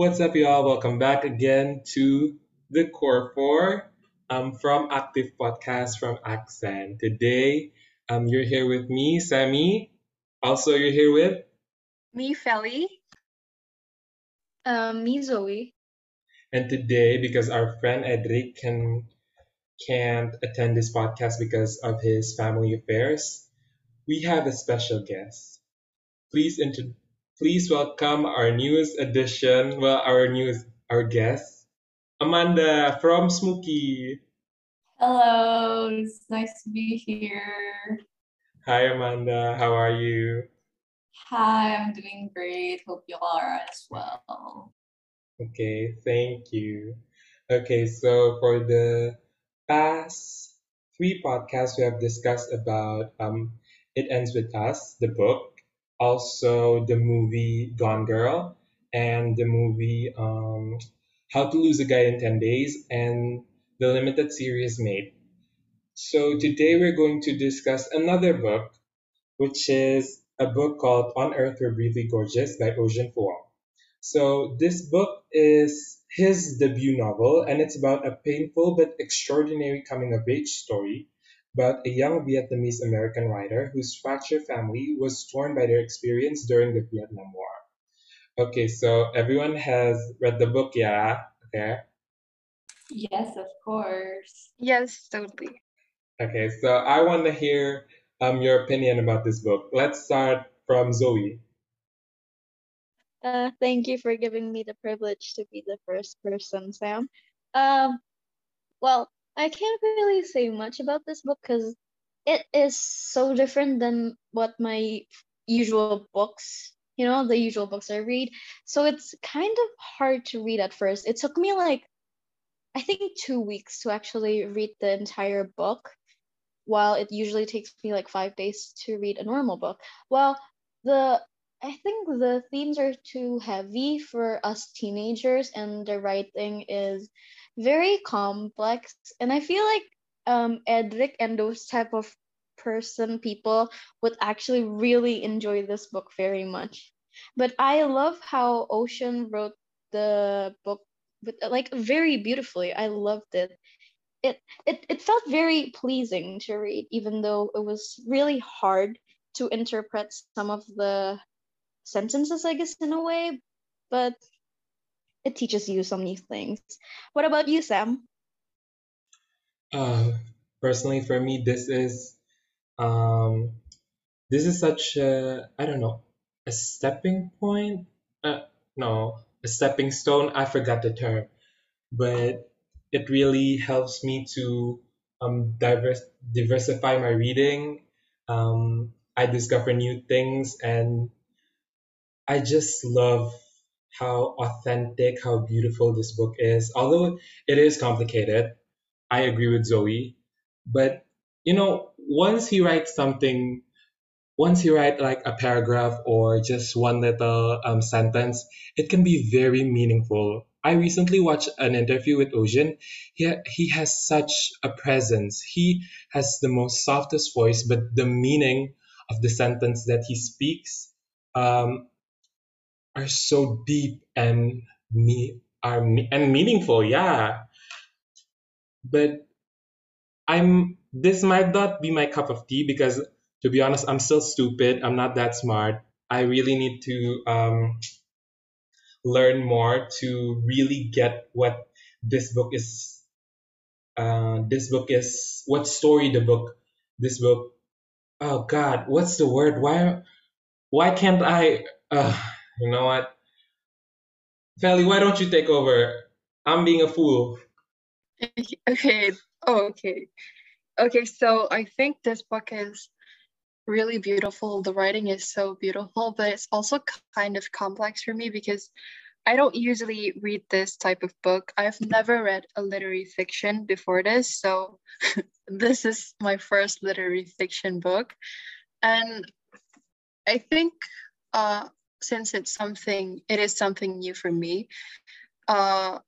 What's up, y'all? Welcome back again to the Core Four um, from Active Podcast from Accent. Today, um, you're here with me, Sammy. Also, you're here with Me, Felly. Um, me, Zoe. and today because our friend Edric can can't attend this podcast because of his family affairs, we have a special guest. Please inter- please welcome our newest addition, well, our newest our guest, Amanda from Smokey. Hello, it's nice to be here. Hi, Amanda. How are you? Hi, I'm doing great. Hope you are as well. Okay, thank you. Okay, so for the past three podcasts, we have discussed about um, It Ends With Us, the book, also the movie Gone Girl, and the movie um, How to Lose a Guy in 10 Days, and the limited series Maid. So today we're going to discuss another book, which is a book called On Earth We're Briefly Gorgeous by Ocean Vuong. So this book is his debut novel, and it's about a painful but extraordinary coming of age story about a young Vietnamese American writer whose fractured family was torn by their experience during the Vietnam War. Okay, so everyone has read the book, yeah? Okay. Yes, of course. Yes, totally. Okay, so I want to hear um your opinion about this book. Let's start from Zoe. Uh, thank you for giving me the privilege to be the first person, Sam. Um, well, I can't really say much about this book because it is so different than what my usual books, you know, the usual books I read. So it's kind of hard to read at first. It took me like, I think, two weeks to actually read the entire book, while it usually takes me like five days to read a normal book. Well, the I think the themes are too heavy for us teenagers, and the writing is very complex. And I feel like um, Edric and those type of person people would actually really enjoy this book very much. But I love how Ocean wrote the book with like very beautifully. I loved it. It it it felt very pleasing to read, even though it was really hard to interpret some of the sentences, I guess, in a way, but it teaches you some new things. What about you, Sam? Uh, personally, for me, this is um this is such a I don't know a stepping point. Uh, no, a stepping stone. I forgot the term, but it really helps me to um diversify my reading. Um, I discover new things, and I just love how authentic, how beautiful this book is. Although it is complicated, I agree with Zoe. But you know, once he writes something once you write like a paragraph or just one little um, sentence, it can be very meaningful. I recently watched an interview with Ocean. He, he has such a presence. He has the most softest voice, but the meaning of the sentence that he speaks um, are so deep and me are and meaningful. Yeah, but I'm this might not be my cup of tea because to be honest, I'm still stupid. I'm not that smart. I really need to um, learn more to really get what this book is. Uh, this book is what story the book. This book. Oh God, what's the word? Why? Why can't I? Uh, you know what, Felly? Why don't you take over? I'm being a fool. Okay. Oh, okay. Okay, so I think this book is really beautiful. The writing is so beautiful, but it's also kind of complex for me because I don't usually read this type of book. I've never read a literary fiction before this, so this is my first literary fiction book. And I think uh, since it's something, it is something new for me. Uh,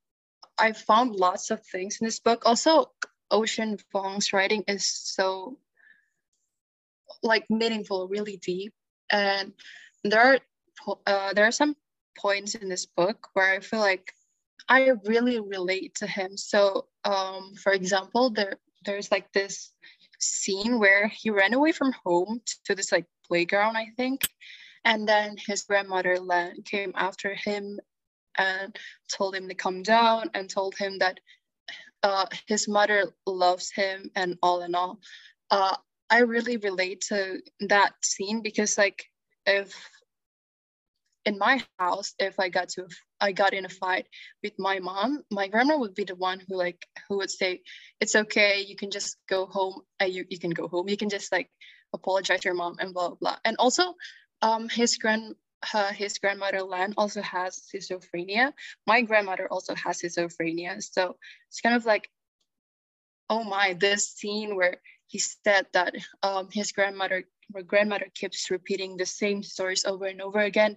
I found lots of things in this book. Also, Ocean Vuong's writing is so like meaningful, really deep, and there are uh, there are some points in this book where I feel like I really relate to him. So, um, for example, there there's like this scene where he ran away from home to this like playground, I think, and then his grandmother came after him and told him to come down and told him that uh, his mother loves him and all in all. Uh, I really relate to that scene because like if in my house if i got to i got in a fight with my mom my grandma would be the one who like who would say it's okay you can just go home uh, you, you can go home you can just like apologize to your mom and blah blah, blah. and also um his grand uh, his grandmother Lan also has schizophrenia. My grandmother also has schizophrenia. So it's kind of like, oh my, this scene where he said that um, his grandmother my grandmother keeps repeating the same stories over and over again.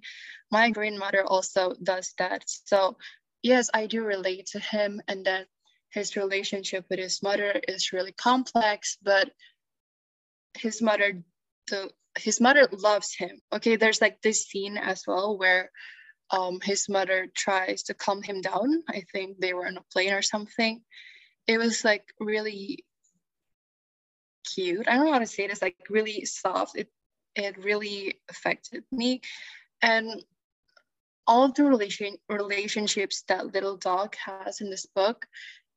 My grandmother also does that. So yes, I do relate to him. And then his relationship with his mother is really complex, but his mother, the his mother loves him. Okay, there's like this scene as well where um, his mother tries to calm him down. I think they were on a plane or something. It was like really cute. I don't know how to say this, like really soft. It it really affected me. And all the relation relationships that little dog has in this book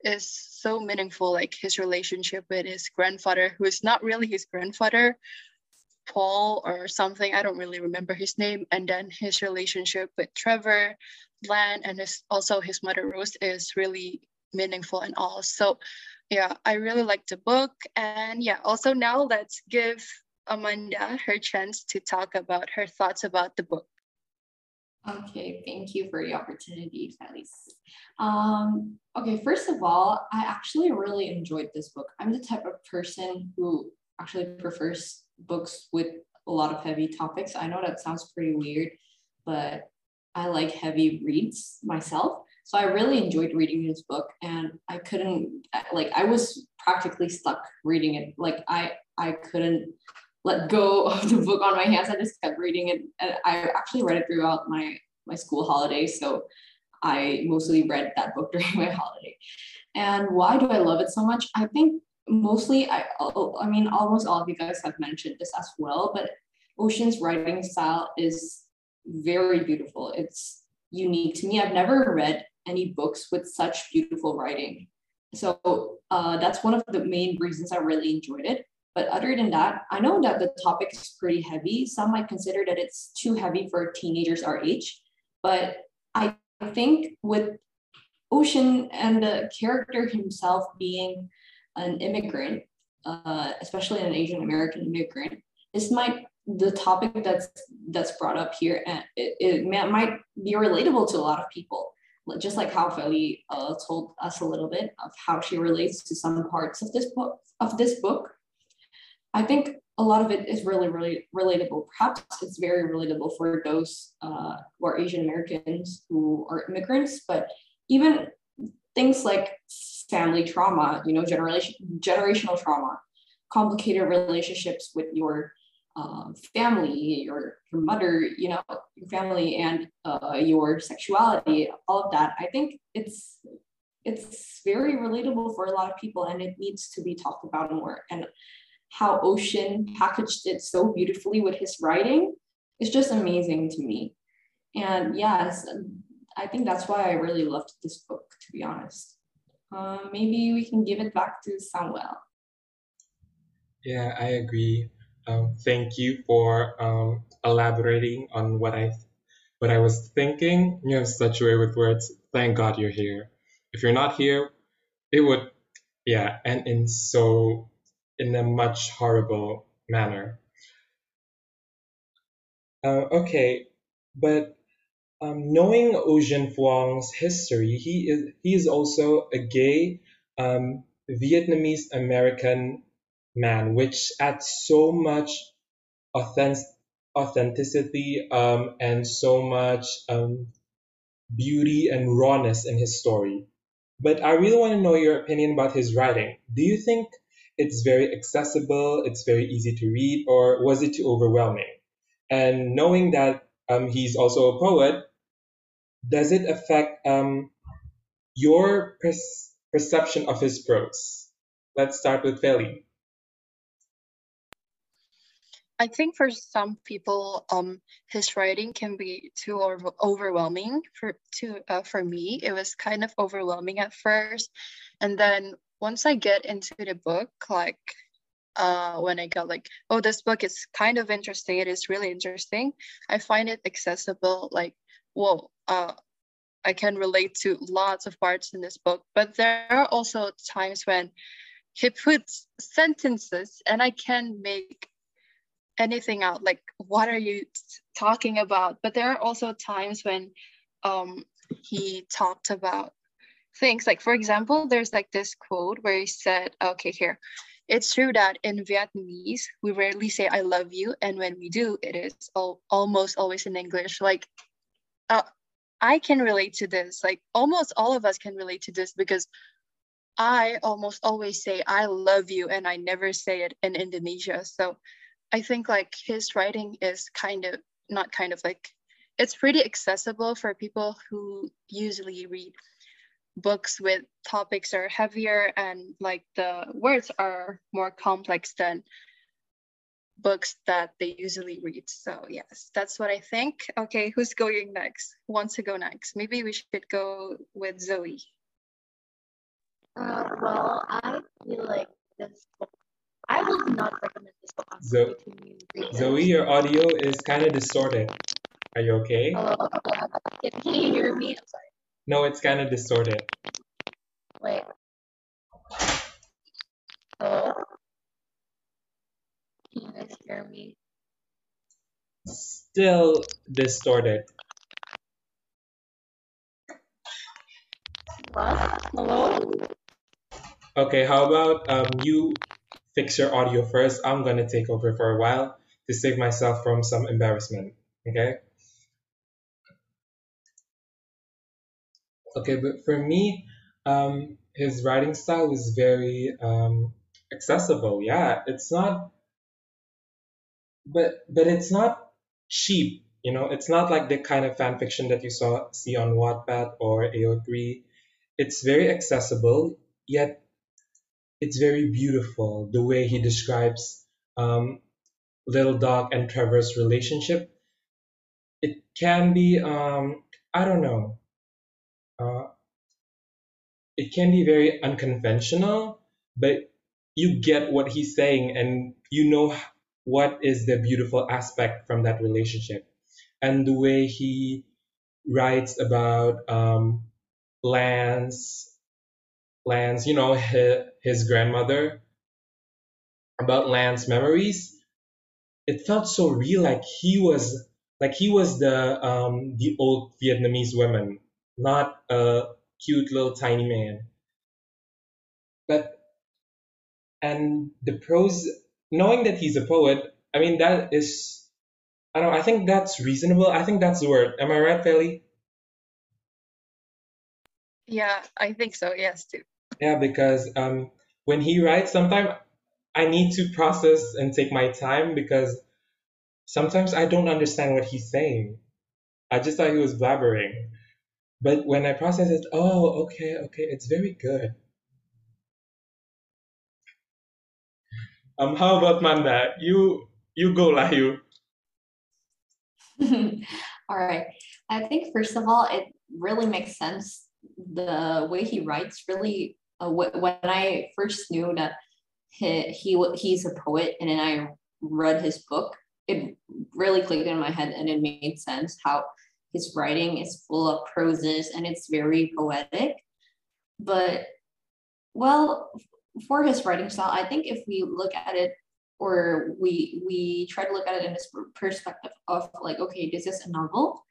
is so meaningful. Like his relationship with his grandfather, who is not really his grandfather, Paul or something. I don't really remember his name. And then his relationship with Trevor, Lan, and his also his mother Rose is really meaningful and all. So yeah, I really like the book. And yeah, also now let's give Amanda her chance to talk about her thoughts about the book. Okay, thank you for the opportunity, Felice. Um, okay, first of all, I actually really enjoyed this book. I'm the type of person who actually prefers books with a lot of heavy topics. I know that sounds pretty weird, but I like heavy reads myself. So I really enjoyed reading his book and I couldn't like I was practically stuck reading it. Like I I couldn't let go of the book on my hands. I just kept reading it. And I actually read it throughout my my school holidays. So I mostly read that book during my holiday. And why do I love it so much? I think mostly I I mean almost all of you guys have mentioned this as well, but Ocean's writing style is very beautiful. It's unique to me. I've never read any books with such beautiful writing. So uh, that's one of the main reasons I really enjoyed it. But other than that, I know that the topic is pretty heavy. Some might consider that it's too heavy for teenagers our age. But I think with Ocean and the character himself being an immigrant, uh, especially an Asian American immigrant, this might the topic that's that's brought up here and it, it might be relatable to a lot of people just like how Feli uh, told us a little bit of how she relates to some parts of this book of this book. I think a lot of it is really, really relatable. Perhaps it's very relatable for those uh, who are Asian Americans who are immigrants, but even things like family trauma, you know, generation generational trauma, complicated relationships with your um, family, your your mother, you know, your family and uh, your sexuality, all of that. I think it's it's very relatable for a lot of people, and it needs to be talked about more. And how Ocean packaged it so beautifully with his writing is just amazing to me. And yes, I think that's why I really loved this book, to be honest. Uh, maybe we can give it back to Samuel. Yeah, I agree. Um, thank you for um, elaborating on what I what I was thinking. You have such a way with words. Thank God you're here. If you're not here, it would, yeah, and in so in a much horrible manner. Uh, okay, but um, knowing Ocean Vuong's history, he is he is also a gay um, Vietnamese American man, which adds so much authentic authenticity um, and so much um, beauty and rawness in his story. But I really want to know your opinion about his writing. Do you think it's very accessible, it's very easy to read, or was it too overwhelming? And knowing that um, he's also a poet, does it affect um, your perception of his prose? Let's start with Feli. I think for some people, um, his writing can be too over- overwhelming. For to uh, for me, it was kind of overwhelming at first, and then once I get into the book, like uh, when I got like, oh, this book is kind of interesting. It is really interesting. I find it accessible. Like, whoa, uh, I can relate to lots of parts in this book. But there are also times when he puts sentences, and I can make anything out like what are you talking about but there are also times when um he talked about things like for example there's like this quote where he said okay here it's true that in vietnamese we rarely say i love you and when we do it is all, almost always in english like uh, i can relate to this like almost all of us can relate to this because i almost always say i love you and i never say it in indonesia. So I think like his writing is kind of not kind of like it's pretty accessible for people who usually read books with topics are heavier and like the words are more complex than books that they usually read. So yes, that's what I think. Okay, who's going next? Who wants to go next? Maybe we should go with Zoe. Uh, well, I feel like this book I would not recommend this book on Zo- Zoe, your audio is kind of distorted. Are you okay? Oh, can, can you hear me? I'm sorry. No, it's kind of distorted. Wait. Oh. Can you guys hear me? Still distorted. What? Hello? Okay, how about um, you fix your audio first. I'm gonna take over for a while to save myself from some embarrassment. Okay. Okay, but for me, um, his writing style was very um, accessible. Yeah, it's not, but but it's not cheap. You know, it's not like the kind of fan fiction that you saw see on Wattpad or AO3. It's very accessible, yet it's very beautiful the way he describes um, Little Dog and Trevor's relationship. It can be, um, I don't know, uh, it can be very unconventional, but you get what he's saying and you know what is the beautiful aspect from that relationship. And the way he writes about um, Lance Lance, you know, his, his grandmother, about Lance's memories, it felt so real, like he was like he was the um, the old Vietnamese woman, not a cute little tiny man. But and the prose, knowing that he's a poet, I mean that is, I don't know, I think that's reasonable. I think that's the word. Am I right, Feli? Yeah, I think so. Yes, too. Yeah, because um, when he writes, sometimes I need to process and take my time because sometimes I don't understand what he's saying. I just thought he was blabbering. But when I process it, oh, okay, okay, it's very good. Um, how about Manda? You you go, lah you. all right. I think first of all, it really makes sense. The way he writes really uh, when I first knew that he, he he's a poet, and then I read his book, it really clicked in my head, and it made sense how his writing is full of proses and it's very poetic. But well, for his writing style, I think if we look at it or we we try to look at it in this perspective of like, okay, this is a novel.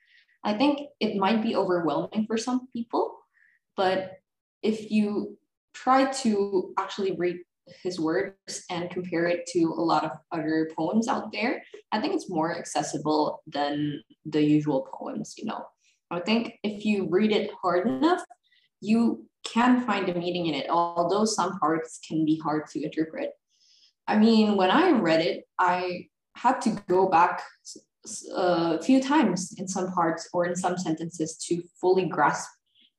I think it might be overwhelming for some people, but if you try to actually read his words and compare it to a lot of other poems out there, I think it's more accessible than the usual poems, you know. I think if you read it hard enough, you can find a meaning in it, although some parts can be hard to interpret. I mean, when I read it, I had to go back a few times in some parts or in some sentences to fully grasp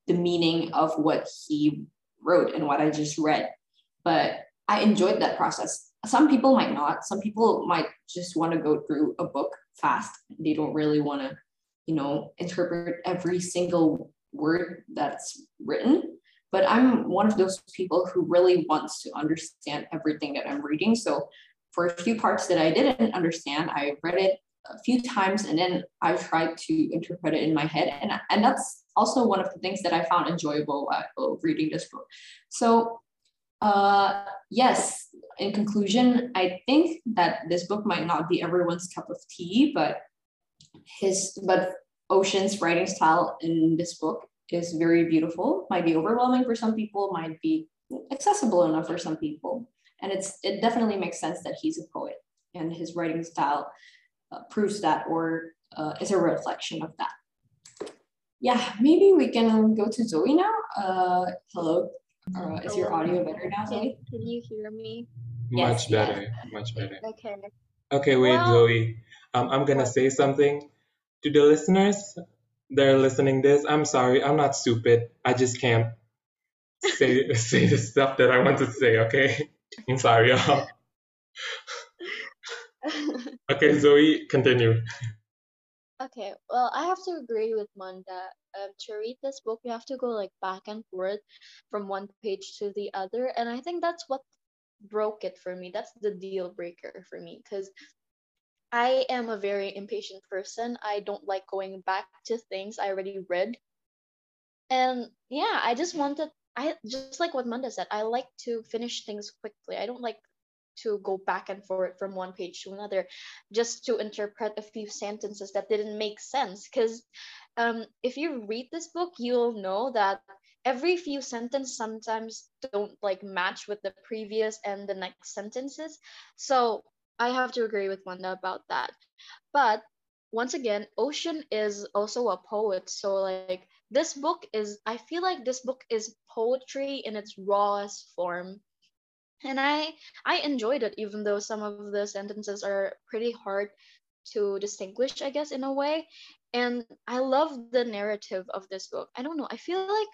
the meaning of what he wrote and what I just read. But I enjoyed that process. Some people might not. Some people might just want to go through a book fast. They don't really want to, you know, interpret every single word that's written. But I'm one of those people who really wants to understand everything that I'm reading. So for a few parts that I didn't understand, I read it a few times and then I tried to interpret it in my head. And, and that's also one of the things that I found enjoyable while reading this book. So uh, yes, in conclusion, I think that this book might not be everyone's cup of tea, but his but Ocean's writing style in this book is very beautiful. Might be overwhelming for some people, might be accessible enough for some people, and it's it definitely makes sense that he's a poet and his writing style uh, proves that or uh, is a reflection of that. Yeah, maybe we can go to Zoe now. Uh, hello, uh, is your audio better now, Zoe? Can you hear me? Much Yes, better, much better. Okay. Okay, wait, Well- Zoe. Um, I'm gonna say something to the listeners that are listening this. I'm sorry, I'm not stupid. I just can't say say the stuff that I want to say. Okay, I'm sorry, y'all. Okay, Zoe, continue. Okay, well, I have to agree with Manda. Um, to read this book, you have to go like back and forth from one page to the other, and I think that's what broke it for me. That's the deal breaker for me because I am a very impatient person. I don't like going back to things I already read, and yeah, I just wanted. I just like what Manda said. I like to finish things quickly. I don't like to go back and forth from one page to another just to interpret a few sentences that didn't make sense because um, if you read this book you'll know that every few sentences sometimes don't like match with the previous and the next sentences so i have to agree with wanda about that. But once again ocean is also a poet. So like this book is i feel like this book is poetry in its rawest form. And i i enjoyed it even though some of the sentences are pretty hard to distinguish i guess in a way. And i love the narrative of this book. I don't know i feel like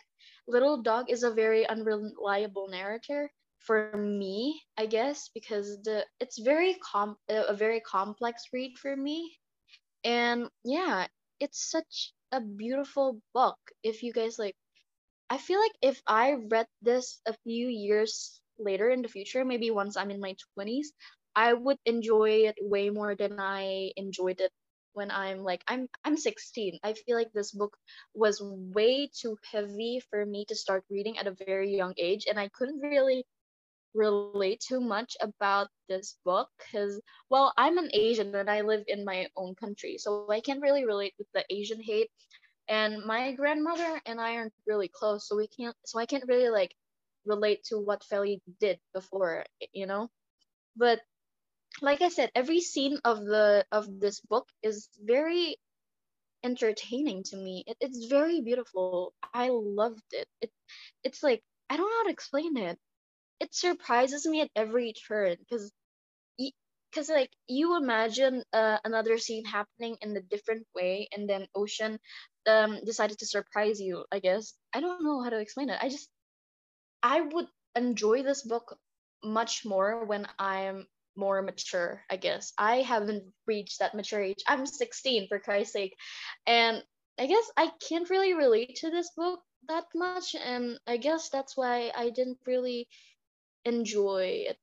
little dog is a very unreliable narrator for me i guess because the it's very com a very complex read for me and yeah it's such a beautiful book if you guys like i feel like if i read this a few years later in the future, maybe once I'm in my 20s, I would enjoy it way more than I enjoyed it when I'm like I'm I'm 16. I feel like this book was way too heavy for me to start reading at a very young age and I couldn't really relate too much about this book cuz well, I'm an Asian and I live in my own country. So I can't really relate with the Asian hate and my grandmother and I aren't really close, so we can't so I can't really like relate to what Feli did before, you know. But like I said, every scene of the of this book is very entertaining to me. It, it's very beautiful. I loved it. It it's like I don't know how to explain it. It surprises me at every turn because because like you imagine uh, another scene happening in a different way and then ocean um decided to surprise you i guess i don't know how to explain it i just I would enjoy this book much more when I'm more mature, I guess. I haven't reached that mature age. I'm 16 for Christ's sake. And I guess I can't really relate to this book that much and I guess that's why I didn't really enjoy it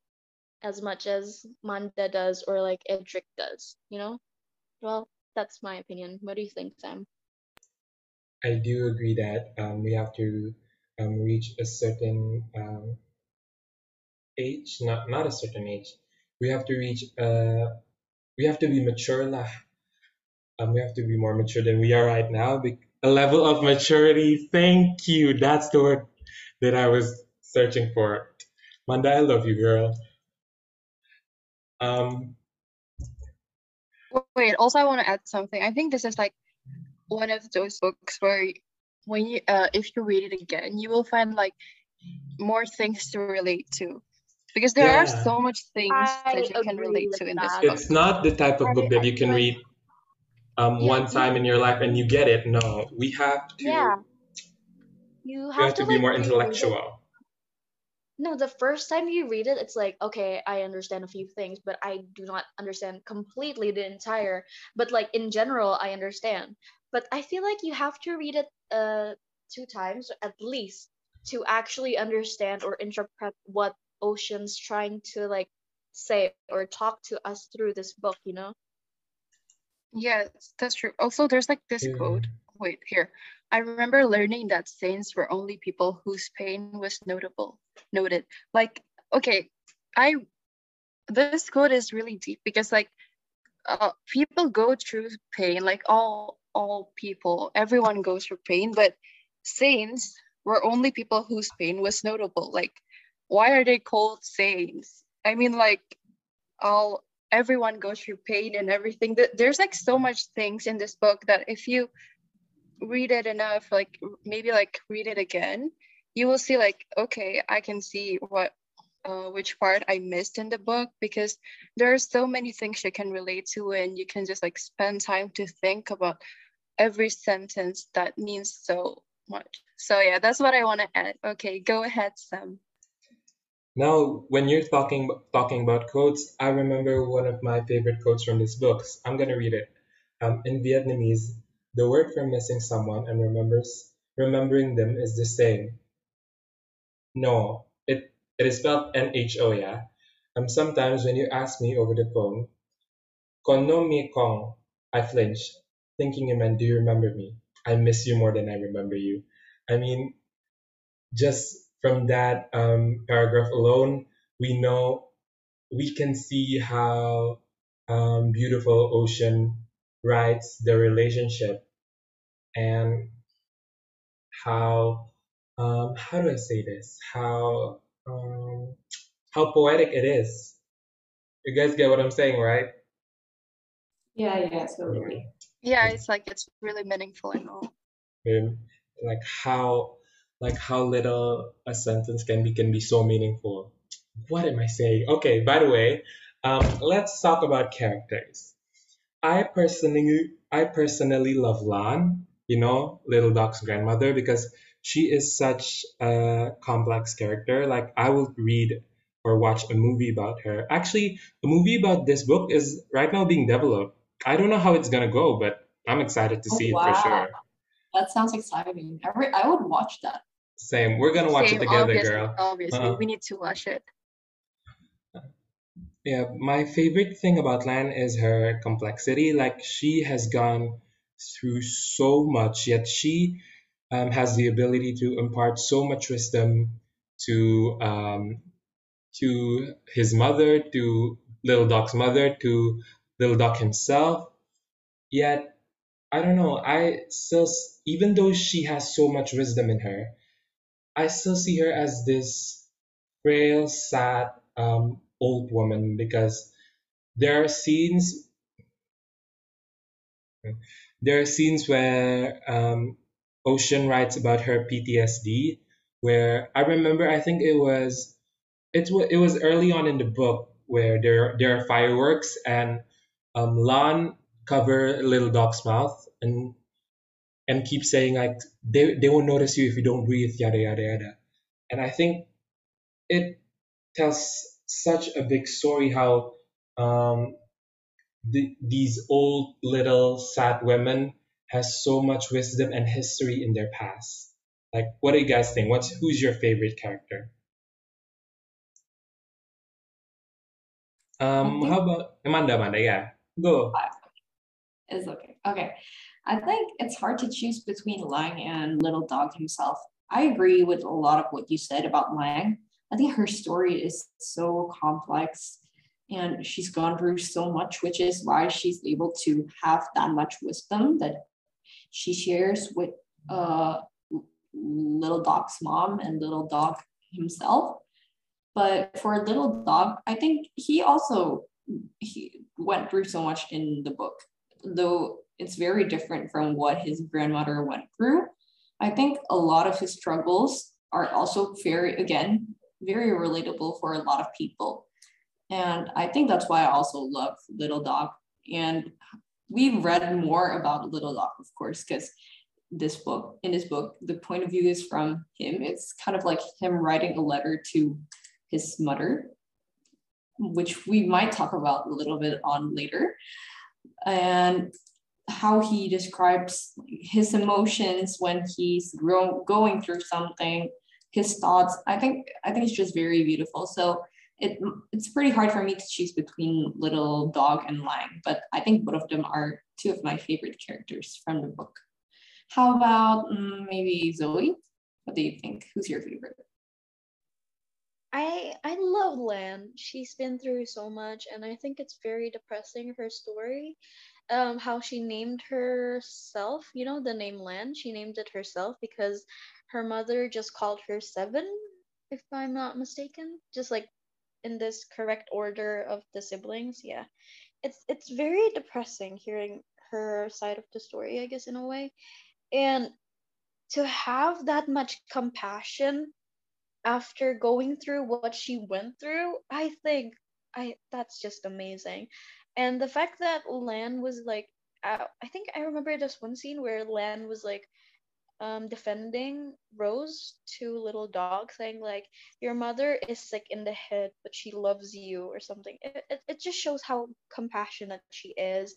as much as Manda does or like Edric does, you know? Well, that's my opinion. What do you think, Sam? I do agree that um, we have to um, reach a certain um, age, not not a certain age. We have to reach. Uh, we have to be mature lah. Um, we have to be more mature than we are right now. A level of maturity. Thank you. That's the word that I was searching for. Manda, I love you, girl. Um, Wait, also I want to add something. I think this is like one of those books where when you uh if you read it again, you will find like more things to relate to. Because there are so much things I that you can relate to in this that. book. it's not the type of book that you can read um, Yeah, one time in your life and you get it. No, we have to. Yeah. You You have, have to be like, more reread it. intellectual. No, the first time you read it, it's like, okay, I understand a few things, but I do not understand completely the entire. But like in general, I understand. But I feel like you have to read it uh two times at least to actually understand or interpret what Ocean's trying to like say or talk to us through this book, you know? Yes, that's true. Also, there's like this Yeah. quote. Wait, here. I remember learning that saints were only people whose pain was notable, noted. Like, okay, I this quote is really deep because like uh, people go through pain, like all all people, everyone goes through pain, but saints were only people whose pain was notable. Like, why are they called saints? I mean, like, all everyone goes through pain and everything. There's like so much things in this book that if you read it enough, like maybe like read it again, you will see like, okay, I can see what uh, which part I missed in the book because there are so many things you can relate to and you can just like spend time to think about every sentence that means so much. So yeah, that's what I want to add. Okay, go ahead, Sam. Now, when you're talking talking about quotes, I remember one of my favorite quotes from this book. I'm gonna read it. Um, in Vietnamese, the word for missing someone and remembers remembering them is the same. No, it it is spelled N H O. Yeah. Um, sometimes when you ask me over the phone, "Con no mi kong," I flinch, thinking you meant, "Do you remember me?" I miss you more than I remember you. I mean, just from that um, paragraph alone, we know we can see how um, beautiful Ocean writes the relationship and how um, how do I say this? How um, how poetic it is. You guys get what I'm saying, right? Yeah, yeah, totally. Yeah, it's like it's really meaningful and all. Like how like how little a sentence can be can be so meaningful. What am I saying? Okay, by the way, um, let's talk about characters. I personally I personally love Lan, you know, Little Dog's grandmother, because she is such a complex character. Like I will read or watch a movie about her. Actually, a movie about this book is right now being developed. I don't know how it's gonna go, but I'm excited to Oh, see it for sure. That sounds exciting. I, re- I would watch that. Same. We're gonna watch Same, it together, obviously, girl. Obviously, Uh-uh. we need to watch it. Yeah, my favorite thing about Lan is her complexity. Like she has gone through so much, yet she um, has the ability to impart so much wisdom to um, to his mother, to Little Dog's mother, to Little Dog himself. Yet I don't know. I still, even though she has so much wisdom in her, I still see her as this frail, sad, um, old woman because there are scenes there are scenes where um, Ocean writes about her PTSD, where I remember I think it was it it was early on in the book where there there are fireworks and um, Lan cover Little Dog's mouth and and keep saying like they they won't notice you if you don't breathe yada yada yada, and I think it tells such a big story how um, the, these old little sad women has so much wisdom and history in their past. Like, what do you guys think? What's who's your favorite character? Um, how about Amanda? Amanda, yeah, go. It's okay. Okay. I think it's hard to choose between Lang and Little Dog himself. I agree with a lot of what you said about Lang. I think her story is so complex and she's gone through so much, which is why she's able to have that much wisdom that she shares with uh, Little Dog's mom and Little Dog himself. But for Little Dog, I think he also he went through so much in the book, though it's very different from what his grandmother went through. I think a lot of his struggles are also very, again, very relatable for a lot of people. And I think that's why I also love Little Dog. And we read more about Little Dog, of course, because this book, in this book, the point of view is from him. It's kind of like him writing a letter to his mother, which we might talk about a little bit on later. And how he describes his emotions when he's grow, going through something, his thoughts. I think I think it's just very beautiful. So it it's pretty hard for me to choose between Little Dog and Lang, but I think both of them are two of my favorite characters from the book. How about um, maybe Zoe? What do you think? Who's your favorite? I I love Lan. She's been through so much, and I think it's very depressing her story. Um, how she named herself, you know, the name Lan. She named it herself because her mother just called her Seven, if I'm not mistaken. Just like in this correct order of the siblings. Yeah, it's it's very depressing hearing her side of the story, I guess, in a way, and to have that much compassion after going through what she went through, I think I that's just amazing. And the fact that Lan was like, uh, I think I remember this one scene where Lan was like, um, defending Rose to Little Dog, saying like, "Your mother is sick in the head, but she loves you," or something. It, it, it just shows how compassionate she is.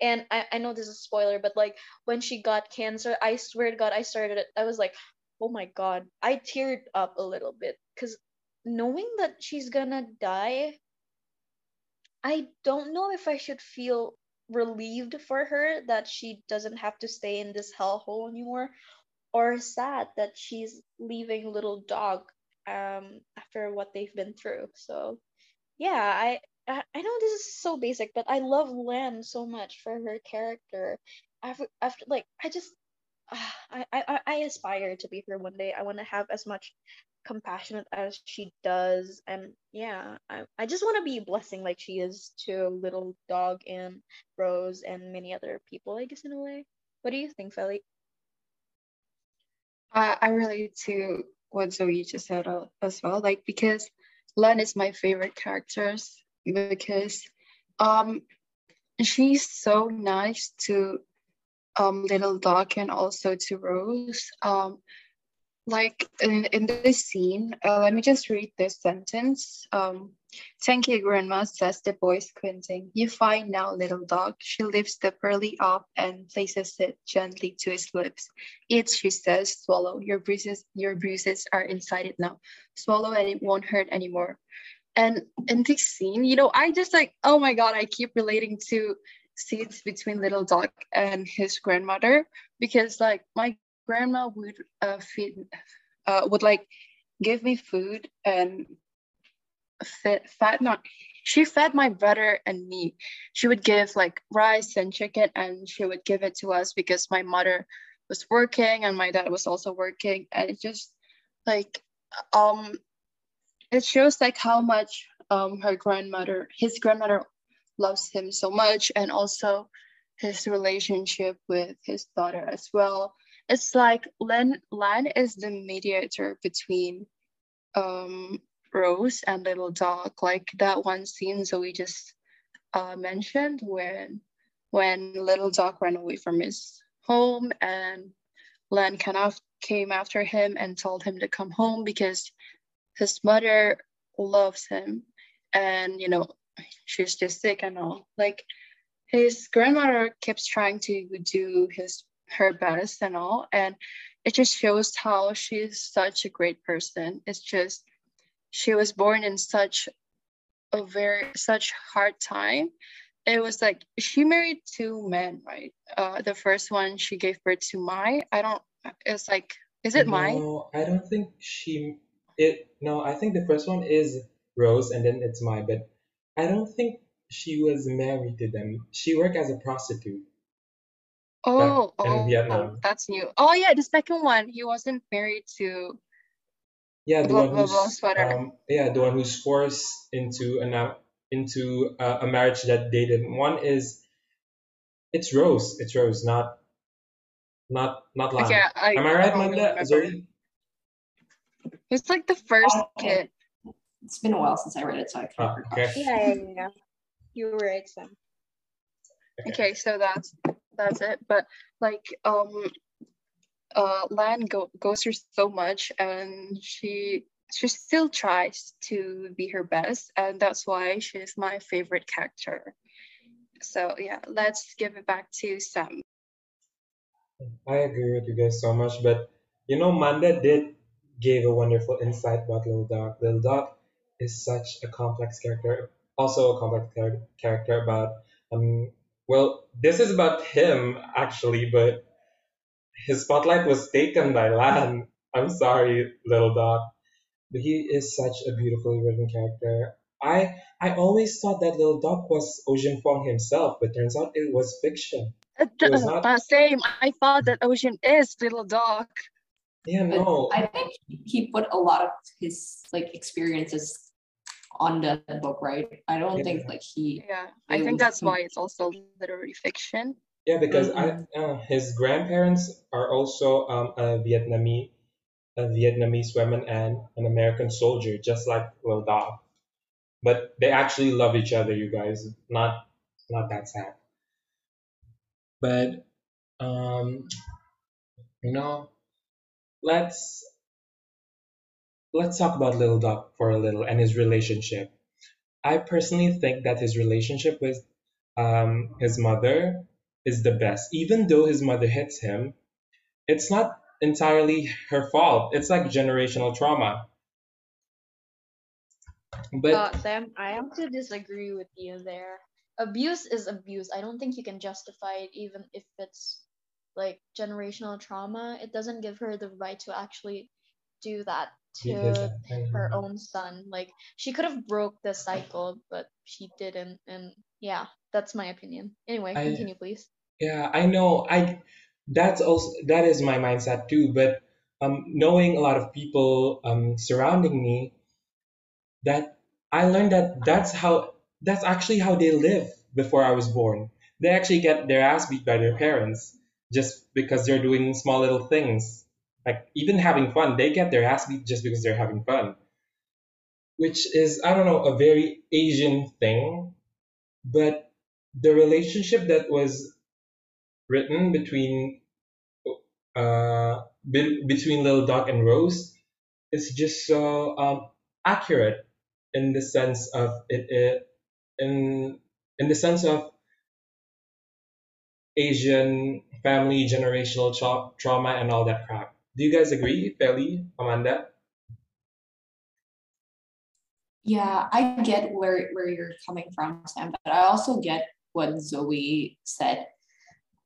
And I, I know this is a spoiler, but like when she got cancer, I swear to God, I started it. I was like, oh my God, I teared up a little bit because knowing that she's gonna die, I don't know if I should feel relieved for her that she doesn't have to stay in this hellhole anymore or sad that she's leaving little dog um after what they've been through. So yeah i i, know this is so basic but i love Lan so much for her character. After, after like i just uh, I, I i aspire to be her one day. I want to have as much compassionate as she does. And yeah i, I just want to be a blessing like she is to little dog and rose and many other people i guess in a way. What do you think Feli? I, I relate to what Zoe just said as well, like because Len is my favorite characters because um she's so nice to um little dog and also to Rose. Um like in, in this scene, uh, let me just read this sentence. Um, Thank you, Grandma, says the boy squinting. You fine now, little dog. She lifts the pearly up and places it gently to his lips. Eat, she says, swallow. Your bruises, your bruises are inside it now. Swallow and it won't hurt anymore. And in this scene, you know, I just like, oh my God, I keep relating to scenes between little dog and his grandmother because like my grandma would uh, feed, uh, would like give me food and fed, not she fed my brother and me she would give like rice and chicken and she would give it to us because my mother was working and my dad was also working. And it just like um it shows like how much um her grandmother his grandmother loves him so much and also his relationship with his daughter as well. It's like Len Lan is the mediator between um Rose and Little Dog, like that one scene Zoe just uh, mentioned when when Little Dog ran away from his home and Lan kind of came after him and told him to come home because his mother loves him and you know she's just sick and all. Like his grandmother keeps trying to do his her best and all and it just shows how she's such a great person. It's just she was born in such a very such hard time it was like she married two men right uh the first one she gave birth to mai i don't it's like is it mai No, I don't think she it no, I think the first one is Rose and then it's Mai, but I don't think she was married to them. She worked as a prostitute. oh oh Vietnam. that's new oh yeah the second one he wasn't married to Yeah, the blah one blah blah who's sweater um yeah, the one who's forced into an into a, a marriage that they didn't. One is it's Rose. It's Rose, not not not Lan. okay i Am I i right, don't really Magda? remember Zoe? it's like the first Okay. kid It's been a while since I read it, so I can't recall. okay. Yeah, yeah, yeah. You were right, Sam. Okay, so that's that's it. But like um uh Lan go, goes through so much and she she still tries to be her best and that's why she's my favorite character. So yeah, let's give it back to Sam. I agree with you guys so much, but you know, Manda did gave a wonderful insight about Little Dog. Little Dog is such a complex character, also a complex char- character about um. Well, this is about him actually, but his spotlight was taken by Lan. I'm sorry, Little Dog, but he is such a beautifully written character. I I always thought that Little Dog was Ocean Vuong himself, but turns out it was fiction. Uh, It was not. uh, same. I thought that Ocean is little dog. Yeah, But no. I think he put a lot of his like experiences on the book, right? I don't think like he Yeah, I think that's why it's also literary fiction. Yeah, because I uh, his grandparents are also um, a Vietnamese a Vietnamese woman and an American soldier, just like Lil Dog. But they actually love each other, you guys. Not not that sad. But um, you know, let's let's talk about Little Dog for a little and his relationship. I personally think that his relationship with um, his mother is the best. Even though his mother hits him, it's not entirely her fault. It's like generational trauma. But Uh, Sam, I have to disagree with you there. Abuse is abuse. I don't think you can justify it even if it's like generational trauma. It doesn't give her the right to actually do that to her own son. Like she could have broke the cycle, but she didn't. And yeah, that's my opinion. Anyway, I- continue, please. Yeah, I know. I that's also that is my mindset too. But um, knowing a lot of people um, surrounding me, that I learned that that's how that's actually how they live before I was born. They actually get their ass beat by their parents just because they're doing small little things. Like even having fun, they get their ass beat just because they're having fun. Which is, I don't know, a very Asian thing. But the relationship that was written between uh be- between Lil Dog and Rose is just so um accurate in the sense of it, it in in the sense of Asian family generational tra- trauma and all that crap. Do you guys agree, Feli, Amanda? Yeah, I get where where you're coming from, Sam, but I also get what Zoe said.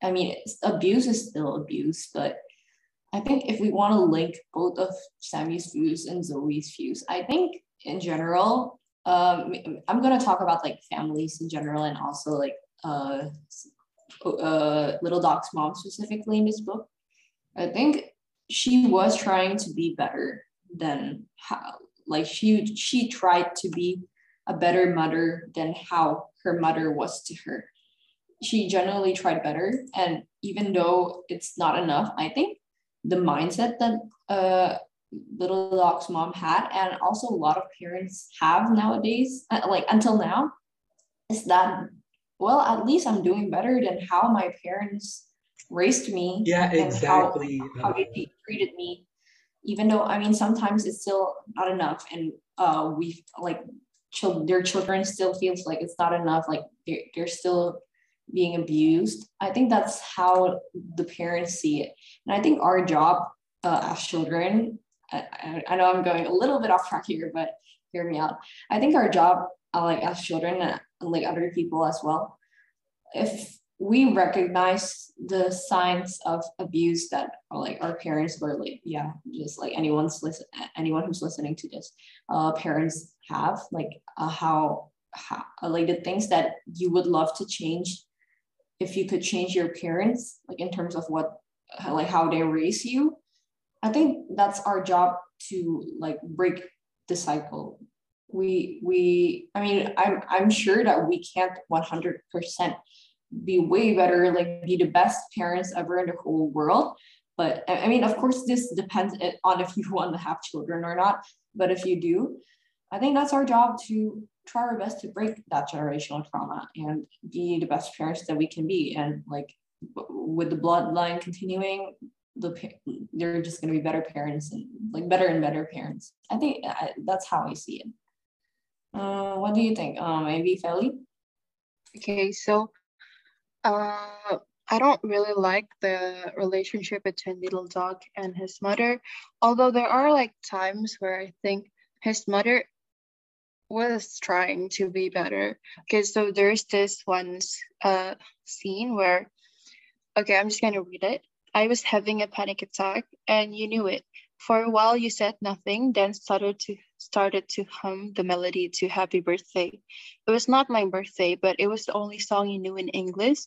I mean, abuse is still abuse, but I think if we want to link both of Sammy's views and Zoe's views, I think in general, um, I'm gonna talk about like families in general and also like uh, uh, Little Dog's mom specifically in this book. I think she was trying to be better than how like she she tried to be a better mother than how her mother was to her she generally tried better and even though it's not enough i think the mindset that uh little dog's mom had and also a lot of parents have nowadays uh, like until now is that well at least i'm doing better than how my parents raised me Yeah, and how- exactly. how they treated me even though i mean sometimes it's still not enough and uh we like chil- their children still feels like it's not enough like they're, they're still being abused. I think that's how the parents see it. And i think our job uh, as children I, I, know i'm going a little bit off track here but hear me out. I think our job uh, like as children and like other people as well if we recognize the signs of abuse that like our parents were like yeah just like anyone's listen anyone who's listening to this uh parents have like uh, how how like the things that you would love to change if you could change your parents like in terms of what like how they raise you i think that's our job to like break the cycle we we i mean i'm i'm sure that we can't 100% be way better, like be the best parents ever in the whole world. But I mean, of course, this depends eh, on if you want to have children or not. But if you do, I think that's our job to try our best to break that generational trauma and be the best parents that we can be. And like with the bloodline continuing, the they're just going to be better parents and like better and better parents. I think I, that's how I see it. Uh, what do you think? Um, maybe Feli? Okay, so uh, I don't really like the relationship between Little Dog and his mother, although there are like times where I think his mother was trying to be better. Okay, so there's this one uh, scene where, okay, I'm just gonna read it. I was having a panic attack and you knew it. For a while you said nothing, then started to started to hum the melody to Happy Birthday. It was not my birthday, but it was the only song you knew in English.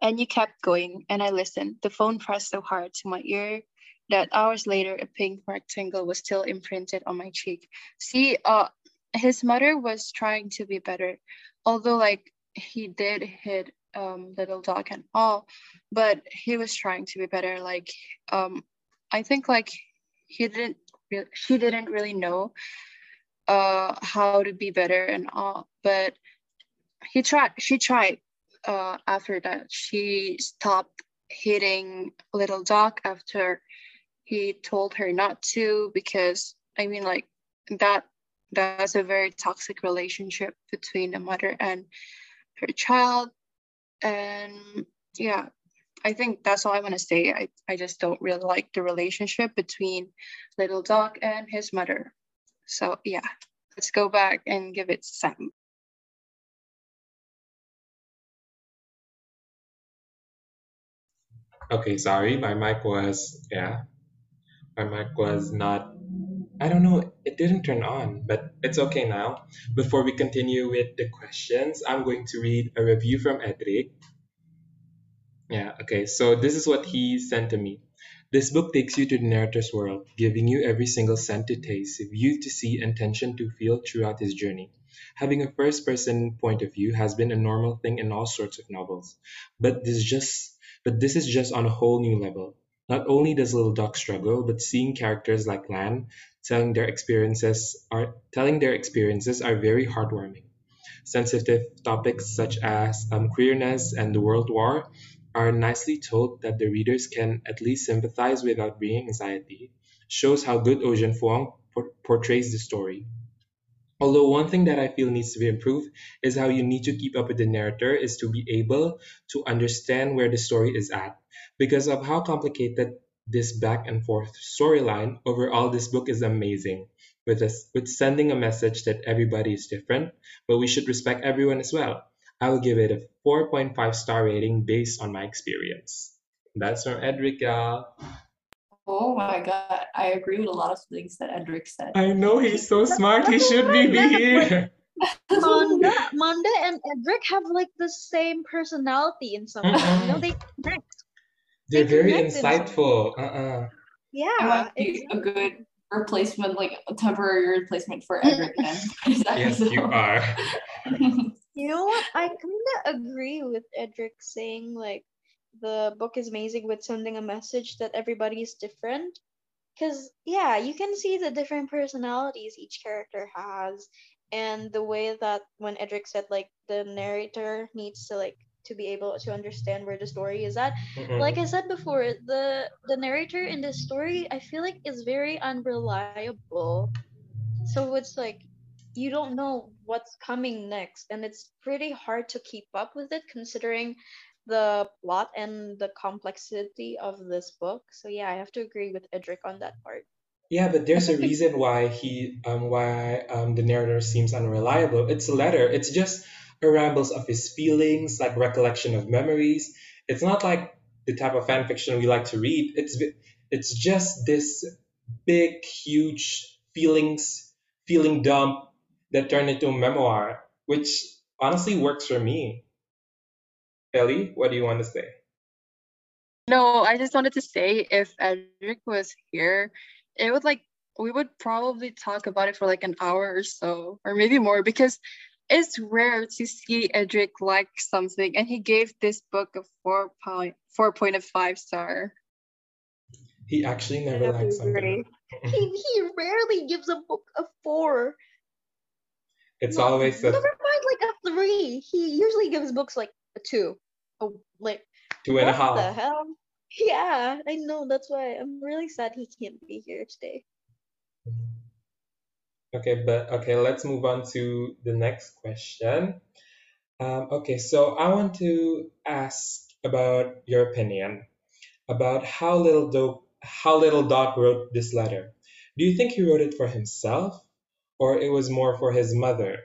And you kept going and I listened. The phone pressed so hard to my ear that hours later a pink rectangle was still imprinted on my cheek. See, uh his mother was trying to be better, although like he did hit um, little dog and all, but he was trying to be better. Like um, I think like he didn't re- she didn't really know uh, how to be better and all, but he tried. She tried. Uh, after that, she stopped hitting little dog after he told her not to because I mean like that that's a very toxic relationship between a mother and her child. And yeah i think that's all i want to say. I, I just don't really like the relationship between little dog and his mother. So yeah let's go back and give it sam. Okay sorry my mic was yeah. My mic was not I don't know, it didn't turn on, but it's okay now. Before we continue with the questions, I'm going to read a review from Edric. Yeah, okay, so this is what he sent to me. This book takes you to the narrator's world, giving you every single scent to taste, view to see, and tension to feel throughout his journey. Having a first person point of view has been a normal thing in all sorts of novels, but this just but this is just on a whole new level. Not only does Little Dog struggle, but seeing characters like Lan telling their experiences are telling their experiences are very heartwarming. Sensitive topics such as um, queerness and the World War are nicely told that the readers can at least sympathize without bringing anxiety. Shows how good Ocean Vuong por- portrays the story. Although one thing that I feel needs to be improved is how you need to keep up with the narrator is to be able to understand where the story is at because of how complicated this back and forth storyline, overall, this book is amazing, with, us, with sending a message that everybody is different, but we should respect everyone as well. I will give it a 4.5 star rating based on my experience. That's from Edric, y'all. Oh my god, I agree with a lot of things that Edric said. I know he's so smart. He should be here. Manda, Manda and Edric have like the same personality in some way. You know, they connect. They're very insightful. Uh-uh. It Yeah, might be a good replacement, like a temporary replacement for Edric then. Is Yes, you are. You know what? I kind of agree with Edric saying like the book is amazing with sending a message that everybody is different. Because, yeah, you can see the different personalities each character has, and the way that when Edric said like the narrator needs to like to be able to understand where the story is at. Mm-mm. Like I said before, the the narrator in this story I feel like is very unreliable. So it's like you don't know what's coming next and it's pretty hard to keep up with it considering the plot and the complexity of this book. So yeah, I have to agree with Edric on that part. Yeah, but there's a reason why he um why um the narrator seems unreliable. It's a letter. It's just a rambles of his feelings, like recollection of memories. It's not like the type of fan fiction we like to read. It's it's just this big, huge feelings feeling dump that turned into a memoir, which honestly works for me. Ellie, what do you want to say? No, I just wanted to say if Edric was here, it would like we would probably talk about it for like an hour or so, or maybe more, because it's rare to see Edric like something, and he gave this book a four point four point five star. He actually never likes to something. He he rarely gives a book a four. It's No, always a never mind like a three. He usually gives books like a two. Oh, like two and a half. the hell? Yeah, I know. That's why I'm really sad he can't be here today. Okay, but okay, let's move on to the next question. Um, okay, so I want to ask about your opinion about how little Dog, how little Dog wrote this letter. Do you think he wrote it for himself, or it was more for his mother?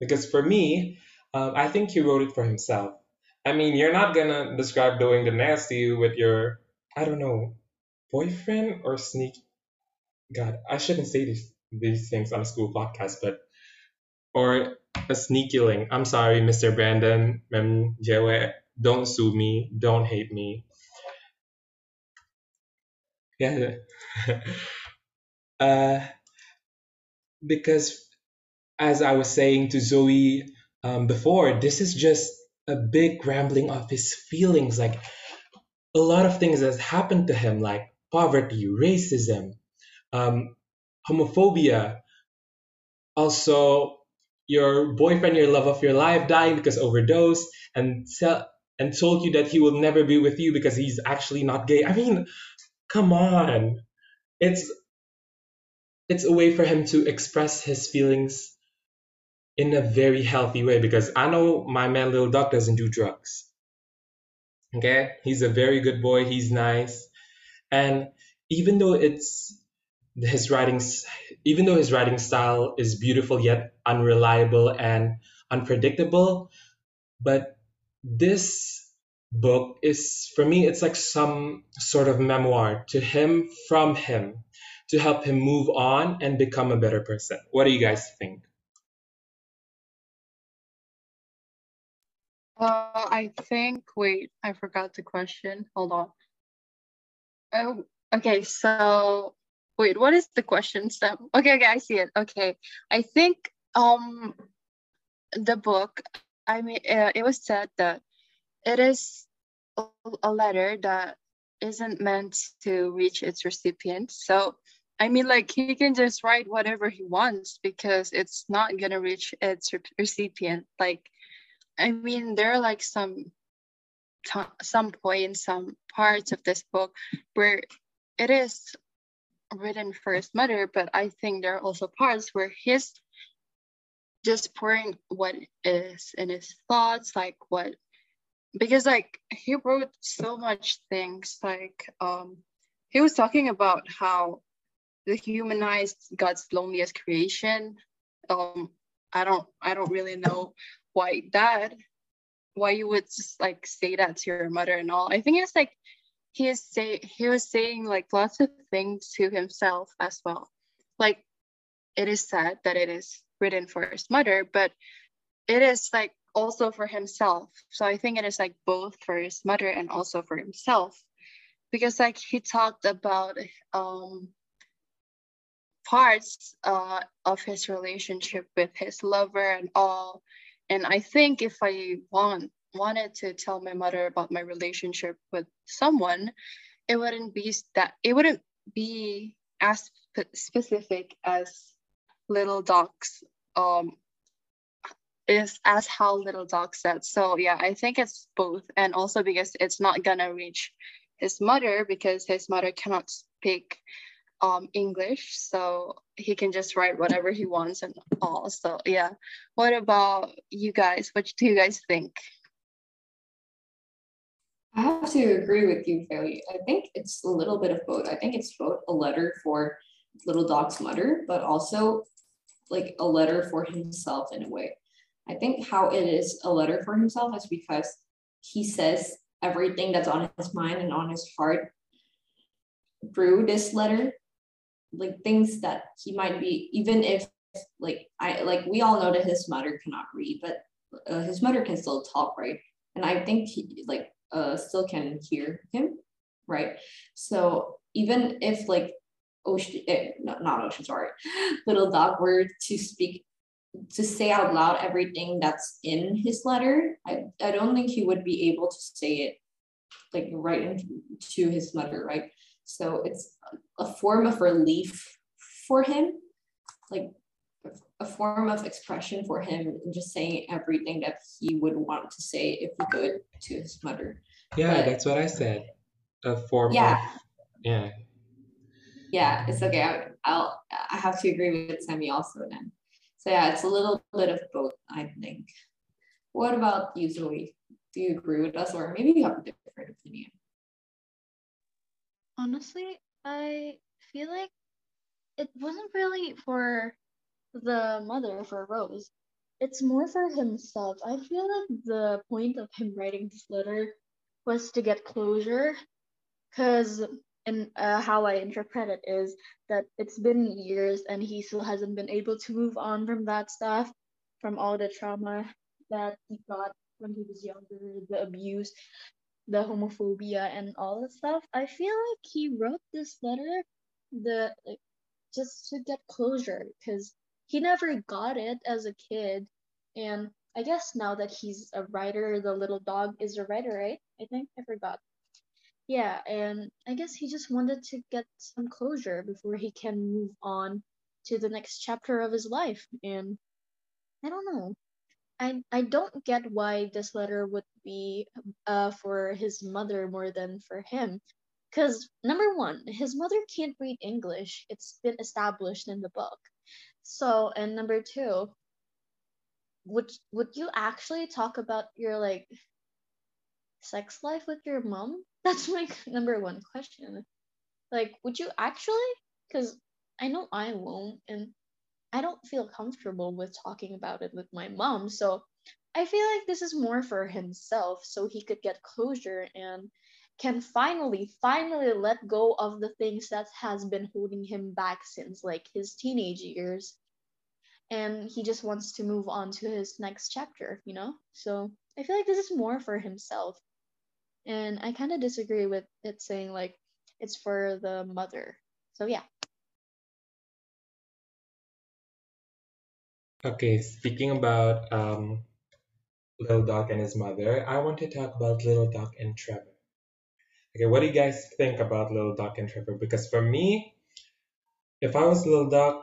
Because for me, um, I think he wrote it for himself. I mean, you're not gonna describe doing the nasty with your, I don't know, boyfriend or sneak. God, I shouldn't say these these things on a school podcast, but or a sneaky link. I'm sorry, Mr. Brandon, Mem Jewe. Don't sue me. Don't hate me. Yeah. uh, because as I was saying to Zoe um, before, this is just a big rambling of his feelings. Like a lot of things has happened to him, like poverty, racism, um, homophobia, also your boyfriend, your love of your life, dying because overdose, and and told you that he will never be with you because he's actually not gay. I mean, come on, it's it's a way for him to express his feelings in a very healthy way because I know my man Little Dog doesn't do drugs. Okay? He's a very good boy, he's nice. And even though it's his writing even though his writing style is beautiful yet unreliable and unpredictable, but this book is for me it's like some sort of memoir to him from him to help him move on and become a better person. What do you guys think? Uh, I think, wait, I forgot the question. Hold on. Oh, okay. So, wait, what is the question, Sam? Okay, okay, I see it. Okay. I think um the book, I mean, uh, it was said that it is a, letter that isn't meant to reach its recipient. So, I mean, like he can just write whatever he wants because it's not gonna reach its re- recipient. Like, I mean, there are like some to- some points, some parts of this book where it is written for his mother, but I think there are also parts where he's just pouring what is in his thoughts, like what because like he wrote so much things like um he was talking about how the humanized God's loneliest creation. Um I don't I don't really know why that why you would just like say that to your mother and all. I think it's like he is say he was saying like lots of things to himself as well. Like it is sad that it is written for his mother, but it is like also for himself. So I think it is like both for his mother and also for himself. Because like he talked about um parts uh, of his relationship with his lover and all. And I think if I want wanted to tell my mother about my relationship with someone, it wouldn't be that it wouldn't be as spe- specific as Little Dog's um is as how Little Dog said. So yeah, I think it's both, and also because it's not gonna reach his mother because his mother cannot speak um English, so he can just write whatever he wants and all. So yeah. What about you guys? What do you guys think? I have to agree with you, Faye. I think it's a little bit of both. I think it's both a letter for Little Dog's mother, but also like a letter for himself in a way. I think how it is a letter for himself is because he says everything that's on his mind and on his heart through this letter, like things that he might be, even if like I like we all know that his mother cannot read, but uh, his mother can still talk, right? And I think he like uh still can hear him, right? So even if like Ocean, eh, not, not Ocean, sorry, Little Dog were to speak to say out loud everything that's in his letter, I, I don't think he would be able to say it like right into his mother, right? So it's a form of relief for him. Like a form of expression for him and just saying everything that he would want to say if he could to his mother. Yeah, But- that's what I said. A form Yeah. of yeah. Yeah, it's okay. I, I'll I have to agree with Sammy also then. So yeah, it's a little bit of both, I think. What about you, Zoe? Do you agree with us, or maybe you have a different opinion? Honestly, I feel like it wasn't really for the mother, for Rose. It's more for himself. I feel like the point of him writing this letter was to get closure, because and uh, how I interpret it is that it's been years and he still hasn't been able to move on from that stuff, from all the trauma that he got when he was younger, the abuse, the homophobia, and all that stuff. I feel like he wrote this letter the just to get closure because he never got it as a kid, and I guess now that he's a writer, the little dog is a writer, right? I think I forgot. Yeah, and I guess he just wanted to get some closure before he can move on to the next chapter of his life. And I don't know. I I don't get why this letter would be uh for his mother more than for him. Cause number one, his mother can't read English. It's been established in the book. So and number two, would would you actually talk about your like sex life with your mom? That's my number one question. Like, would you actually? Because I know I won't, and I don't feel comfortable with talking about it with my mom. So I feel like this is more for himself, so he could get closure and can finally, finally let go of the things that has been holding him back since like his teenage years. And he just wants to move on to his next chapter, you know? So I feel like this is more for himself. And I kind of disagree with it saying like it's for the mother. So yeah. Okay, speaking about um Little Dog and his mother, I want to talk about Little Dog and Trevor. Okay, what do you guys think about Little Dog and Trevor? Because for me, if I was Little Dog,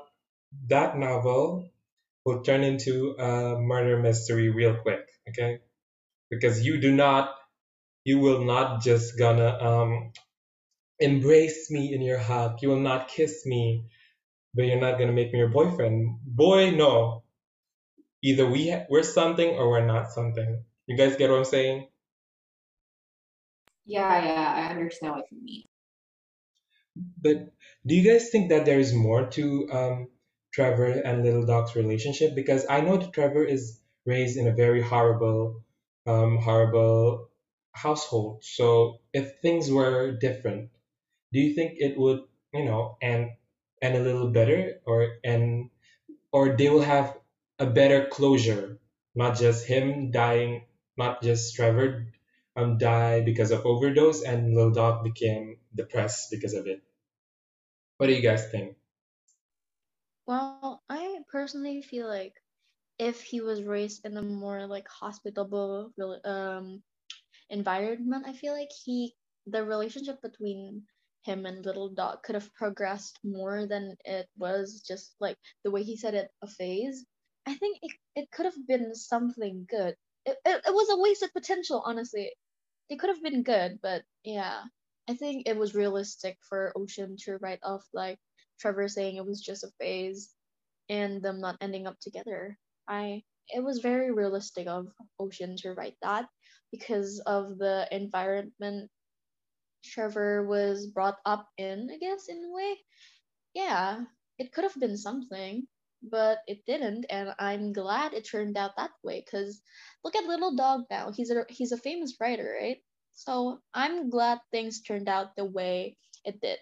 that novel will turn into a murder mystery real quick, okay? Because you do not, you will not just gonna um embrace me in your hug. You will not kiss me, but you're not gonna make me your boyfriend. Boy, no. Either we ha- we're something or we're not something. You guys get what I'm saying? Yeah, yeah, I understand what you mean. But do you guys think that there is more to um, Trevor and Little Dog's relationship? Because I know that Trevor is raised in a very horrible, um, horrible household. So if things were different, do you think it would, you know, end end a little better, or and or they will have a better closure, not just him dying, not just Trevor um die because of overdose, and Little Dog became depressed because of it. What do you guys think? Well, I personally feel like if he was raised in a more like hospitable um environment, I feel like he the relationship between him and Little Dog could have progressed more than it was just like the way he said it a phase. I think it, it could have been something good. It, it, it was a wasted potential, honestly. It could have been good, but yeah. I think it was realistic for Ocean to write off like Trevor saying it was just a phase and them not ending up together. I it was very realistic of Ocean to write that because of the environment Trevor was brought up in, I guess, in a way. Yeah, it could have been something, but it didn't, and I'm glad it turned out that way. Cause look at Little Dog now; he's a he's a famous writer, right? So I'm glad things turned out the way it did,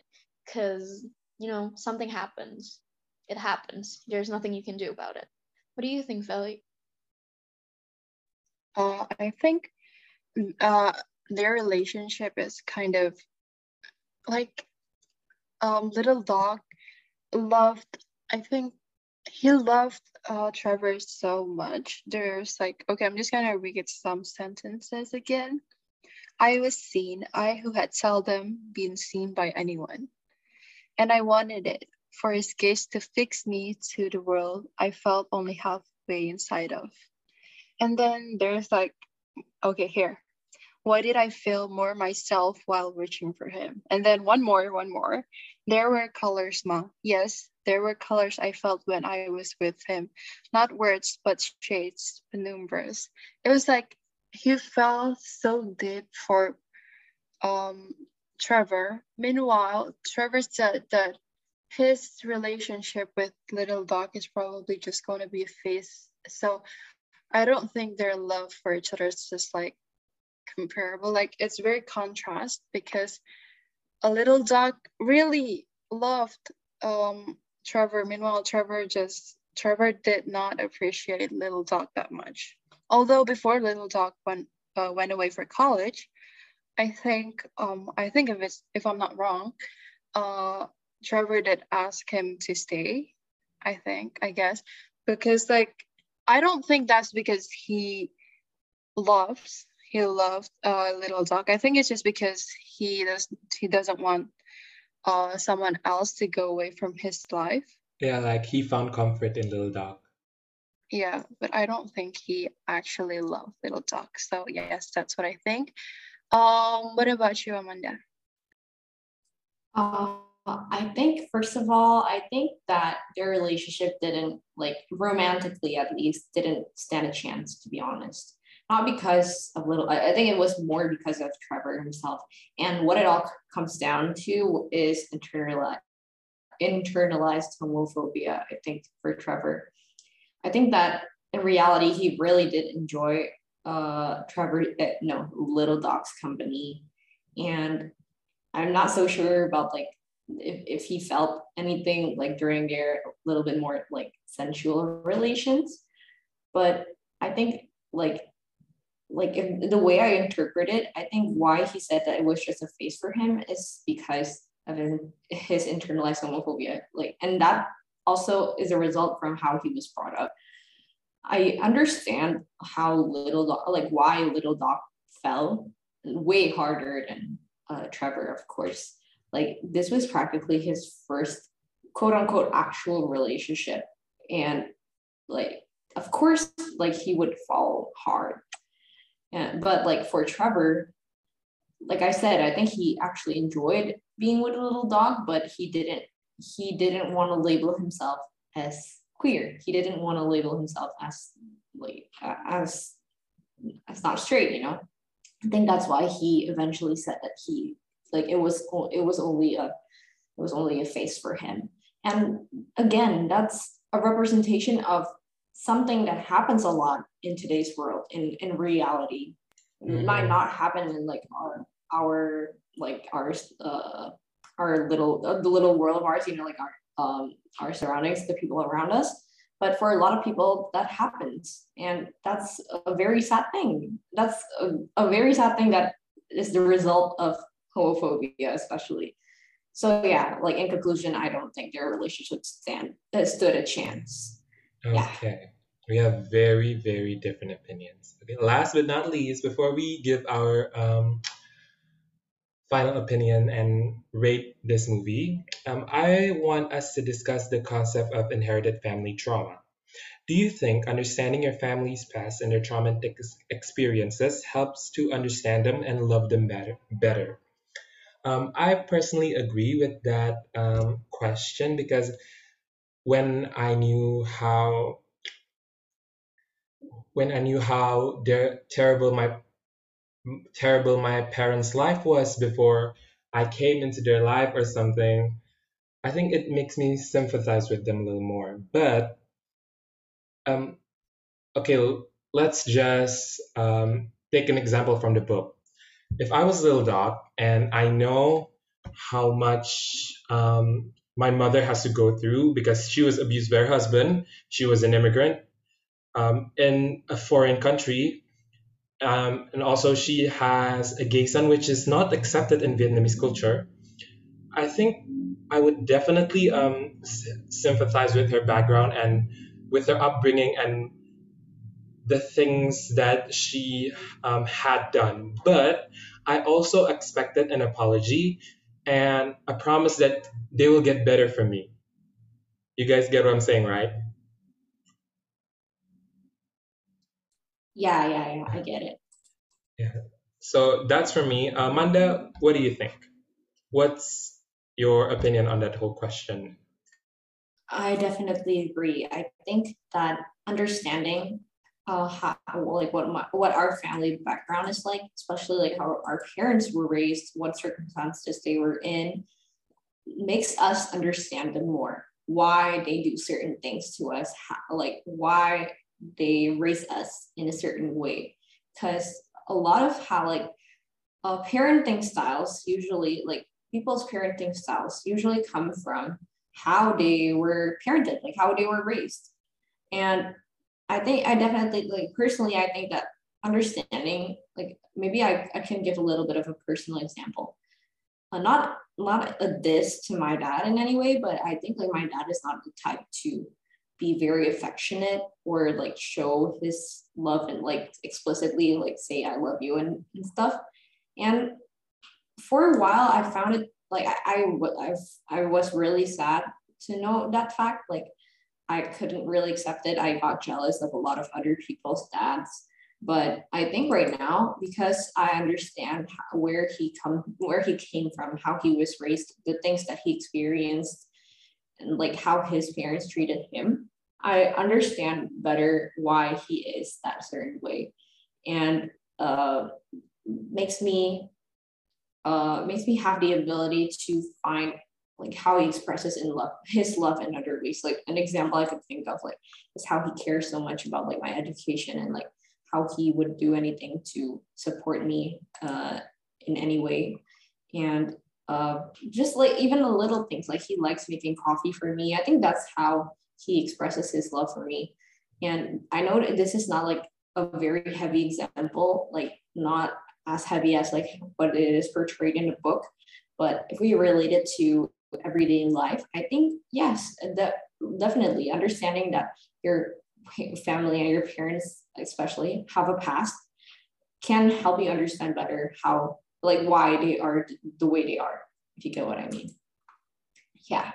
cause you know something happens. It happens. There's nothing you can do about it. What do you think, Feli? Uh, I think uh, their relationship is kind of like um, little dog loved. I think he loved uh, Trevor so much. There's like okay, I'm just gonna read some sentences again. I was seen, I who had seldom been seen by anyone, and I wanted it. for his gaze to fix me to the world I felt only halfway inside of. And then there's like, okay, here. Why did I feel more myself while reaching for him? And then one more, one more. There were colors, Ma. Yes, there were colors I felt when I was with him. Not words, but shades, penumbras. It was like he felt so deep for um Trevor. Meanwhile, Trevor said that his relationship with Little Dog is probably just going to be a phase. So I don't think their love for each other is just like comparable. Like it's very contrast because a Little dog really loved um, Trevor. Meanwhile, Trevor just Trevor did not appreciate Little Dog that much. Although before Little Dog went uh, went away for college, I think um I think if it's if I'm not wrong, uh Trevor did ask him to stay. I think I guess because like I don't think that's because he loves he loved uh, little dog. I think it's just because he does he doesn't want uh someone else to go away from his life. Yeah, like he found comfort in Little Dog. Yeah, but I don't think he actually loved little dog. So yes, that's what I think. Um, what about you, Amanda? Uh, I think first of all, I think that their relationship didn't like romantically at least didn't stand a chance to be honest. Not because of little I think it was more because of Trevor himself. And what it all comes down to is internalized internalized homophobia, I think, for Trevor. I think that in reality he really did enjoy uh Trevor uh, no Little Dog's company. And I'm not so sure about like if, if he felt anything like during their little bit more like sensual relations but i think like like if, the way i interpret it i think why he said that it was just a face for him is because of his, internalized homophobia like and that also is a result from how he was brought up i understand how little like why little dog fell way harder than uh, trevor of course like this was practically his first quote unquote actual relationship. And like, of course, like he would fall hard. And, but like for Trevor, like I said, I think he actually enjoyed being with a little dog, but he didn't he didn't want to label himself as queer. He didn't want to label himself as like as as not straight, you know. I think that's why he eventually said that he like it was it was only a it was only a face for him and again that's a representation of something that happens a lot in today's world in in reality mm-hmm. might not happen in like our our like our uh our little uh, the little world of ours you know like our um our surroundings the people around us. But for a lot of people that happens. And that's a very sad thing. That's a, a very sad thing that is the result of homophobia especially. So yeah like in conclusion i don't think their relationship stand uh, stood a chance okay we have very very different opinions okay last but not least before we give our um, final opinion and rate this movie um, i want us to discuss the concept of inherited family trauma do you think understanding your family's past and their traumatic experiences helps to understand them and love them better? better? Um, I personally agree with that um, question because when I knew how when I knew how terrible my terrible my parents' life was before I came into their life or something, I think it makes me sympathize with them a little more. But um, okay, let's just um, take an example from the book if I was a little dog and I know how much um, my mother has to go through because she was abused by her husband, she was an immigrant um, in a foreign country, um, and also she has a gay son, which is not accepted in Vietnamese culture. I think I would definitely um, sympathize with her background and with her upbringing and the things that she um, had done. But I also expected an apology and I promise that they will get better from me. You guys get what I'm saying, right? Yeah, yeah, yeah. I get it. Yeah. So that's for me. Uh, Amanda, what do you think? What's your opinion on that whole question? I definitely agree. I think that understanding uh, how like what my, what our family background is like, especially like how our parents were raised, what circumstances they were in, makes us understand them more. Why they do certain things to us, how, like why they raise us in a certain way. Because a lot of how like uh, parenting styles usually like people's parenting styles usually come from how they were parented, like how they were raised. And I think I definitely like personally, I think that understanding, like maybe I, I can give a little bit of a personal example. Uh, not not a diss to my dad in any way, but I think like my dad is not the type to be very affectionate or like show his love and like explicitly like say I love you and, and stuff. And for a while, I found it like I, I I've I was really sad to know that fact. Like I couldn't really accept it. I got jealous of a lot of other people's dads. But I think right now, because I understand how, where he come, where he came from, how he was raised, the things that he experienced, and like how his parents treated him, I understand better why he is that certain way, and uh, makes me uh, makes me have the ability to find like how he expresses in love his love in other ways. Like an example i could think of like is how he cares so much about like my education and like how he would do anything to support me uh, in any way. And uh, just like even the little things like he likes making coffee for me. I think that's how he expresses his love for me. And i know this is not like a very heavy example like not as heavy as like what it is portrayed in the book. But if we relate it to everyday life, I think yes, that definitely understanding that your family and your parents especially have a past can help you understand better how like why they are the way they are if you get what i mean. Yeah.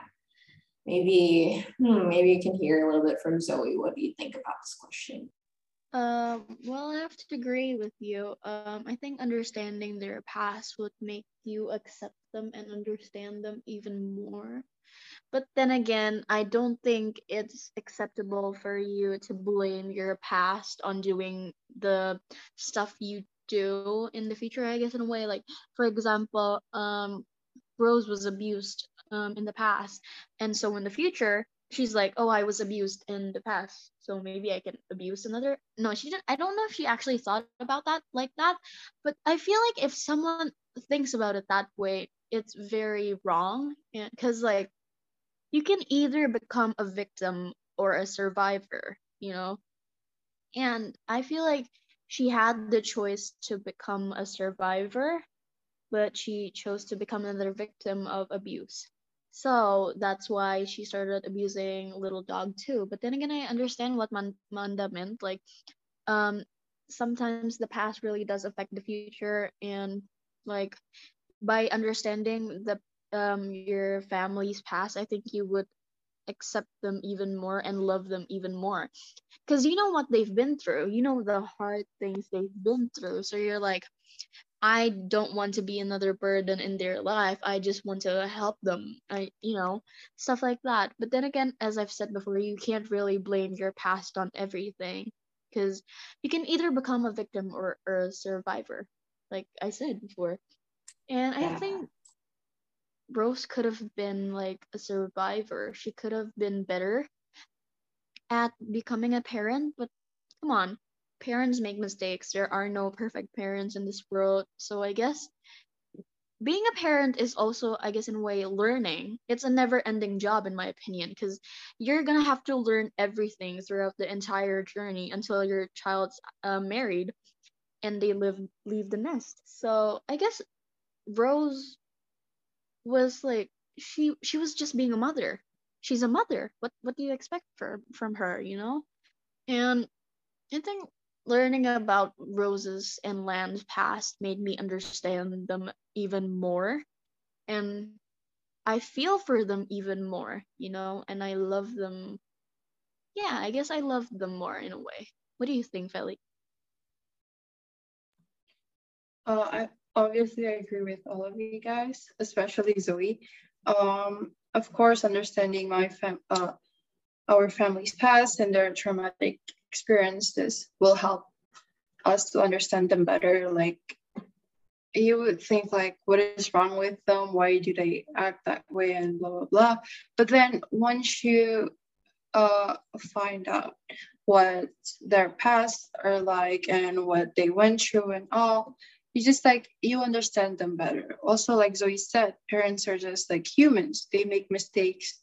Maybe hmm, maybe you can hear a little bit from zoe what do you think about this question? Um, well, I have to agree with you. Um, I think understanding their past would make you accept them and understand them even more. But then again, I don't think it's acceptable for you to blame your past on doing the stuff you do in the future, I guess, in a way. Like, for example, um, Rose was abused um, in the past. And so in the future, she's like, oh, I was abused in the past, so maybe I can abuse another. No, she didn't. I don't know if she actually thought about that like that, but I feel like if someone thinks about it that way, it's very wrong. Because like, you can either become a victim or a survivor, you know. And I feel like she had the choice to become a survivor, but she chose to become another victim of abuse. So that's why she started abusing little dog too. But then again, I understand what Man- Manda meant. Like, um, sometimes the past really does affect the future, and like by understanding the um your family's past, I think you would accept them even more and love them even more because you know what they've been through you know the hard things they've been through so you're like I don't want to be another burden in their life. I just want to help them. I, you know, stuff like that. But then again, as I've said before, you can't really blame your past on everything because you can either become a victim or, or a survivor, like I said before. And I Yeah. think Rose could have been like a survivor. She could have been better at becoming a parent, but come on, parents make mistakes. There are no perfect parents in this world. So I guess being a parent is also, I guess, in a way, learning. It's a never ending job, in my opinion, because you're going to have to learn everything throughout the entire journey until your child's uh, married and they live leave the nest. So I guess Rose was like she she was just being a mother. She's a mother. What what do you expect for from her, you know? And I think learning about Rose's and Lan's past made me understand them even more. And I feel for them even more, you know, and I love them. Yeah, I guess I love them more in a way. What do you think, Feli? Uh, I obviously I agree with all of you guys, especially Zoe. Um, of course, understanding my fam, uh, our family's past and their traumatic experiences will help us to understand them better. Like you would think like what is wrong with them why do they act that way and blah blah blah but then once you uh find out what their past are like and what they went through and all you just like you understand them better also like zoe said parents are just like humans they make mistakes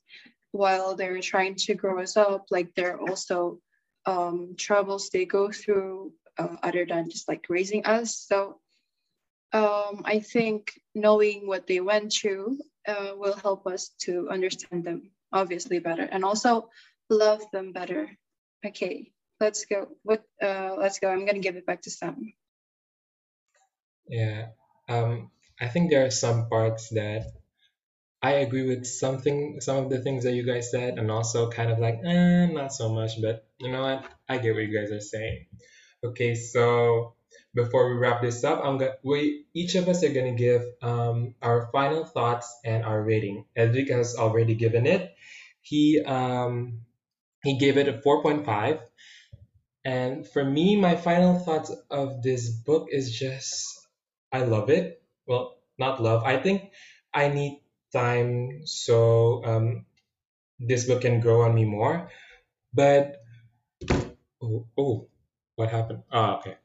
while they're trying to grow us up like they're also um troubles they go through uh, other than just like raising us so um, I think knowing what they went through uh, will help us to understand them obviously better and also love them better. Okay, let's go. What? Uh, let's go. I'm gonna give it back to Sam. Yeah, um, I think there are some parts that I agree with something, some of the things that you guys said, and also kind of like, eh, not so much. But you know what? I get what you guys are saying. Okay, so before we wrap this up, I'm gonna we each of us are gonna give um, our final thoughts and our rating. Edric has already given it. He um, he gave it a 4.5. And for me, my final thoughts of this book is just I love it. Well, not love. I think I need time so um, this book can grow on me more. But oh, oh what happened? Oh, okay.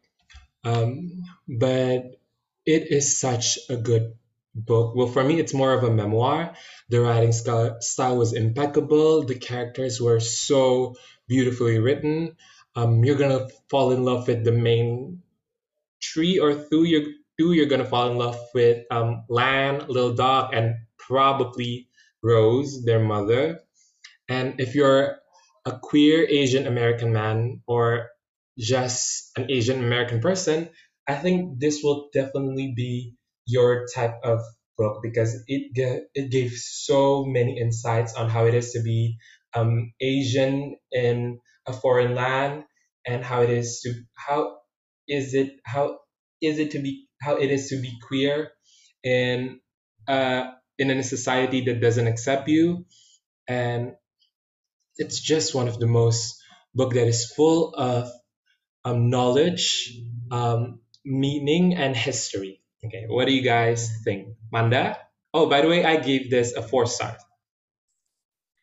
Um, but it is such a good book. Well, for me, it's more of a memoir. The writing style was impeccable. The characters were so beautifully written. Um, you're gonna fall in love with the main three or two. You're two. You're gonna fall in love with um, Lan, Little Dog, and probably Rose, their mother. And if you're a queer Asian American man or just an Asian American person, I think this will definitely be your type of book because it ge- it gave so many insights on how it is to be um, Asian in a foreign land and how it is to how is it how is it to be how it is to be queer in uh, in a society that doesn't accept you and it's just one of the most book that is full of um, knowledge, um, meaning, and history. Okay, what do you guys think? Manda? Oh, by the way, I gave this a four star.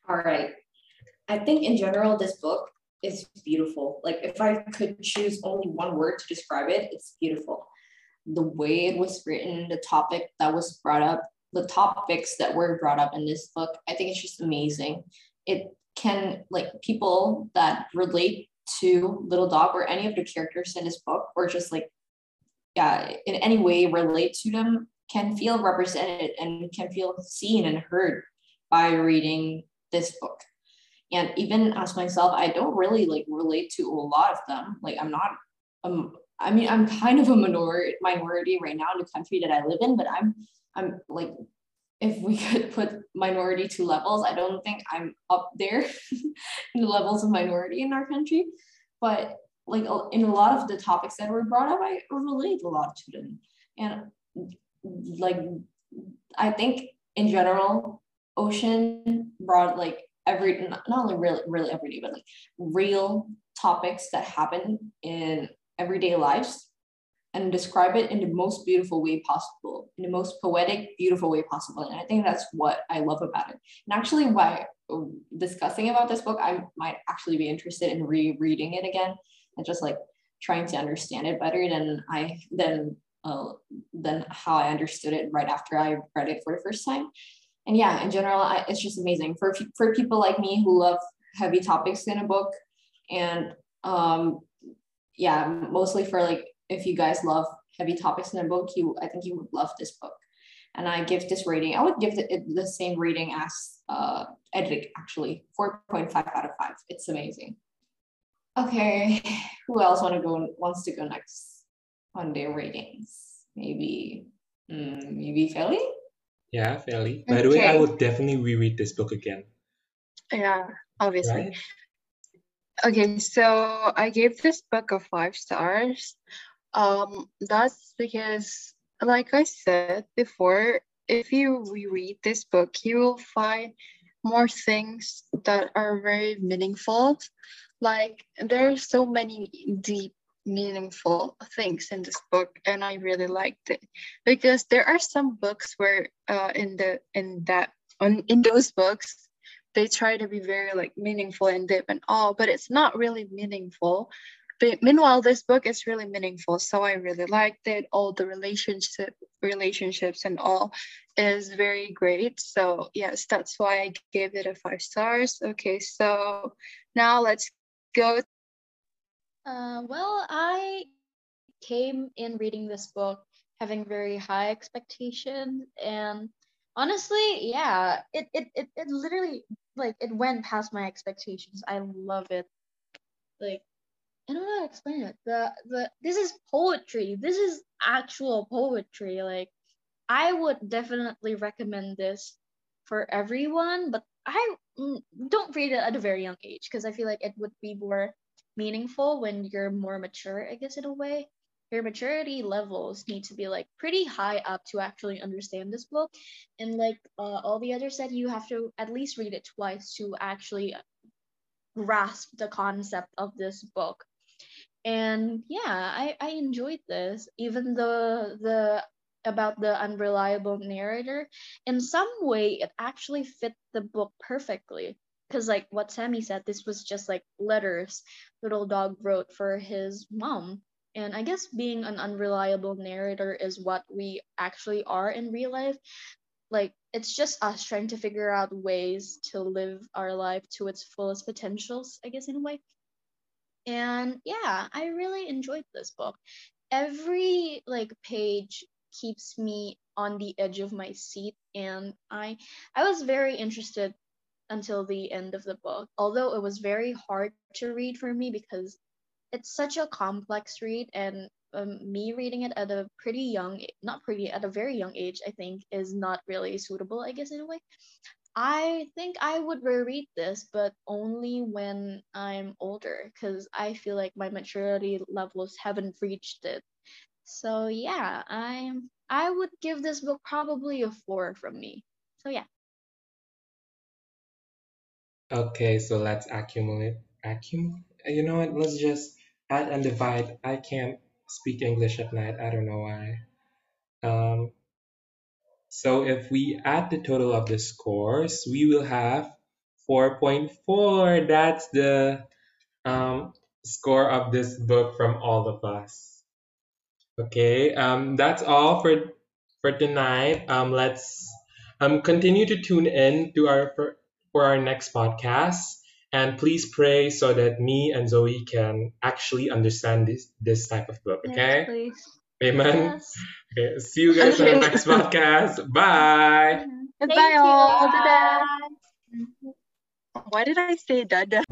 All right. I think in general, this book is beautiful. Like, if I could choose only one word to describe it, it's beautiful. The way it was written, the topic that was brought up, the topics that were brought up in this book, I think it's just amazing. It can, like, people that relate to Little Dog or any of the characters in this book, or just like, yeah, in any way relate to them, can feel represented and can feel seen and heard by reading this book. And even as myself, I don't really like relate to a lot of them. Like I'm not um I mean I'm kind of a minority minority right now in the country that I live in, but I'm I'm like if we could put minority to levels, I don't think I'm up there in the levels of minority in our country. But like in a lot of the topics that were brought up, I relate a lot to them. And like I think in general, Ocean brought like every not only really really everyday, but like real topics that happen in everyday lives and describe it in the most beautiful way possible, in the most poetic, beautiful way possible. And I think that's what I love about it. And actually, why discussing about this book, I might actually be interested in rereading it again and just like trying to understand it better than I than uh, than how I understood it right after I read it for the first time. And yeah, in general, I, it's just amazing for for people like me who love heavy topics in a book, and um, yeah, mostly for like if you guys love heavy topics in a book, you I think you would love this book. And I give this rating. I would give it the same rating as uh, Edric, actually, 4.5 out of 5. It's amazing. Okay, who else want to go wants to go next on their ratings? Maybe, mm, maybe Feli? Yeah, Feli. By the way, I would definitely reread this book again, Yeah, obviously. right? Okay, so I gave this book a five stars. Um, that's because, like I said before, if you reread this book, you will find more things that are very meaningful. Like there are so many deep, meaningful things in this book, and I really liked it because there are some books where, uh, in the in that on in those books they try to be very like meaningful and deep and all, but it's not really meaningful. But meanwhile, this book is really meaningful, so I really liked it. All the relationship relationships and all is very great. So yes, that's why I gave it a five stars. Okay, so now let's go. Uh, well, I came in reading this book having very high expectations and honestly, yeah, it, it, it, it literally like it went past my expectations. I love it. Like I don't know how to explain it. The the this is poetry. This is actual poetry. Like I would definitely recommend this for everyone, but I mm, don't read it at a very young age because I feel like it would be more meaningful when you're more mature, I guess, in a way. Your maturity levels need to be like pretty high up to actually understand this book. And like uh, all the others said, you have to at least read it twice to actually grasp the concept of this book. And yeah i i enjoyed this even the the about the unreliable narrator in some way it actually fit the book perfectly. Because like what sammy said this was just like letters little dog wrote for his mom and i guess being an unreliable narrator is what we actually are in real life. Like it's just us trying to figure out ways to live our life to its fullest potentials i guess in a way. And yeah i really enjoyed this book. Every like page keeps me on the edge of my seat and i i was very interested until the end of the book although it was very hard to read for me because it's such a complex read and um, me reading it at a pretty young not pretty at a very young age i think is not really suitable i guess in a way I think I would reread this, but only when I'm older, because I feel like my maturity levels haven't reached it. So yeah, I'm I would give this book probably a four from me. So yeah. Okay, so let's accumulate. Accumulate? You know what? Let's just add and divide. I can't speak English at night. I don't know why. Um, so if we add the total of the scores, we will have 4.4. That's the um, score of this book from all of us. Okay, um, that's all for for tonight. Um, let's um continue to tune in to our for, for our next podcast, and please pray so that me and Zoe can actually understand this this type of book. Yes, Okay, please. Amen. Yes. Okay, see you guys on the next podcast. Bye. Goodbye, you. all. Dadah. Bye. Why did I say dada?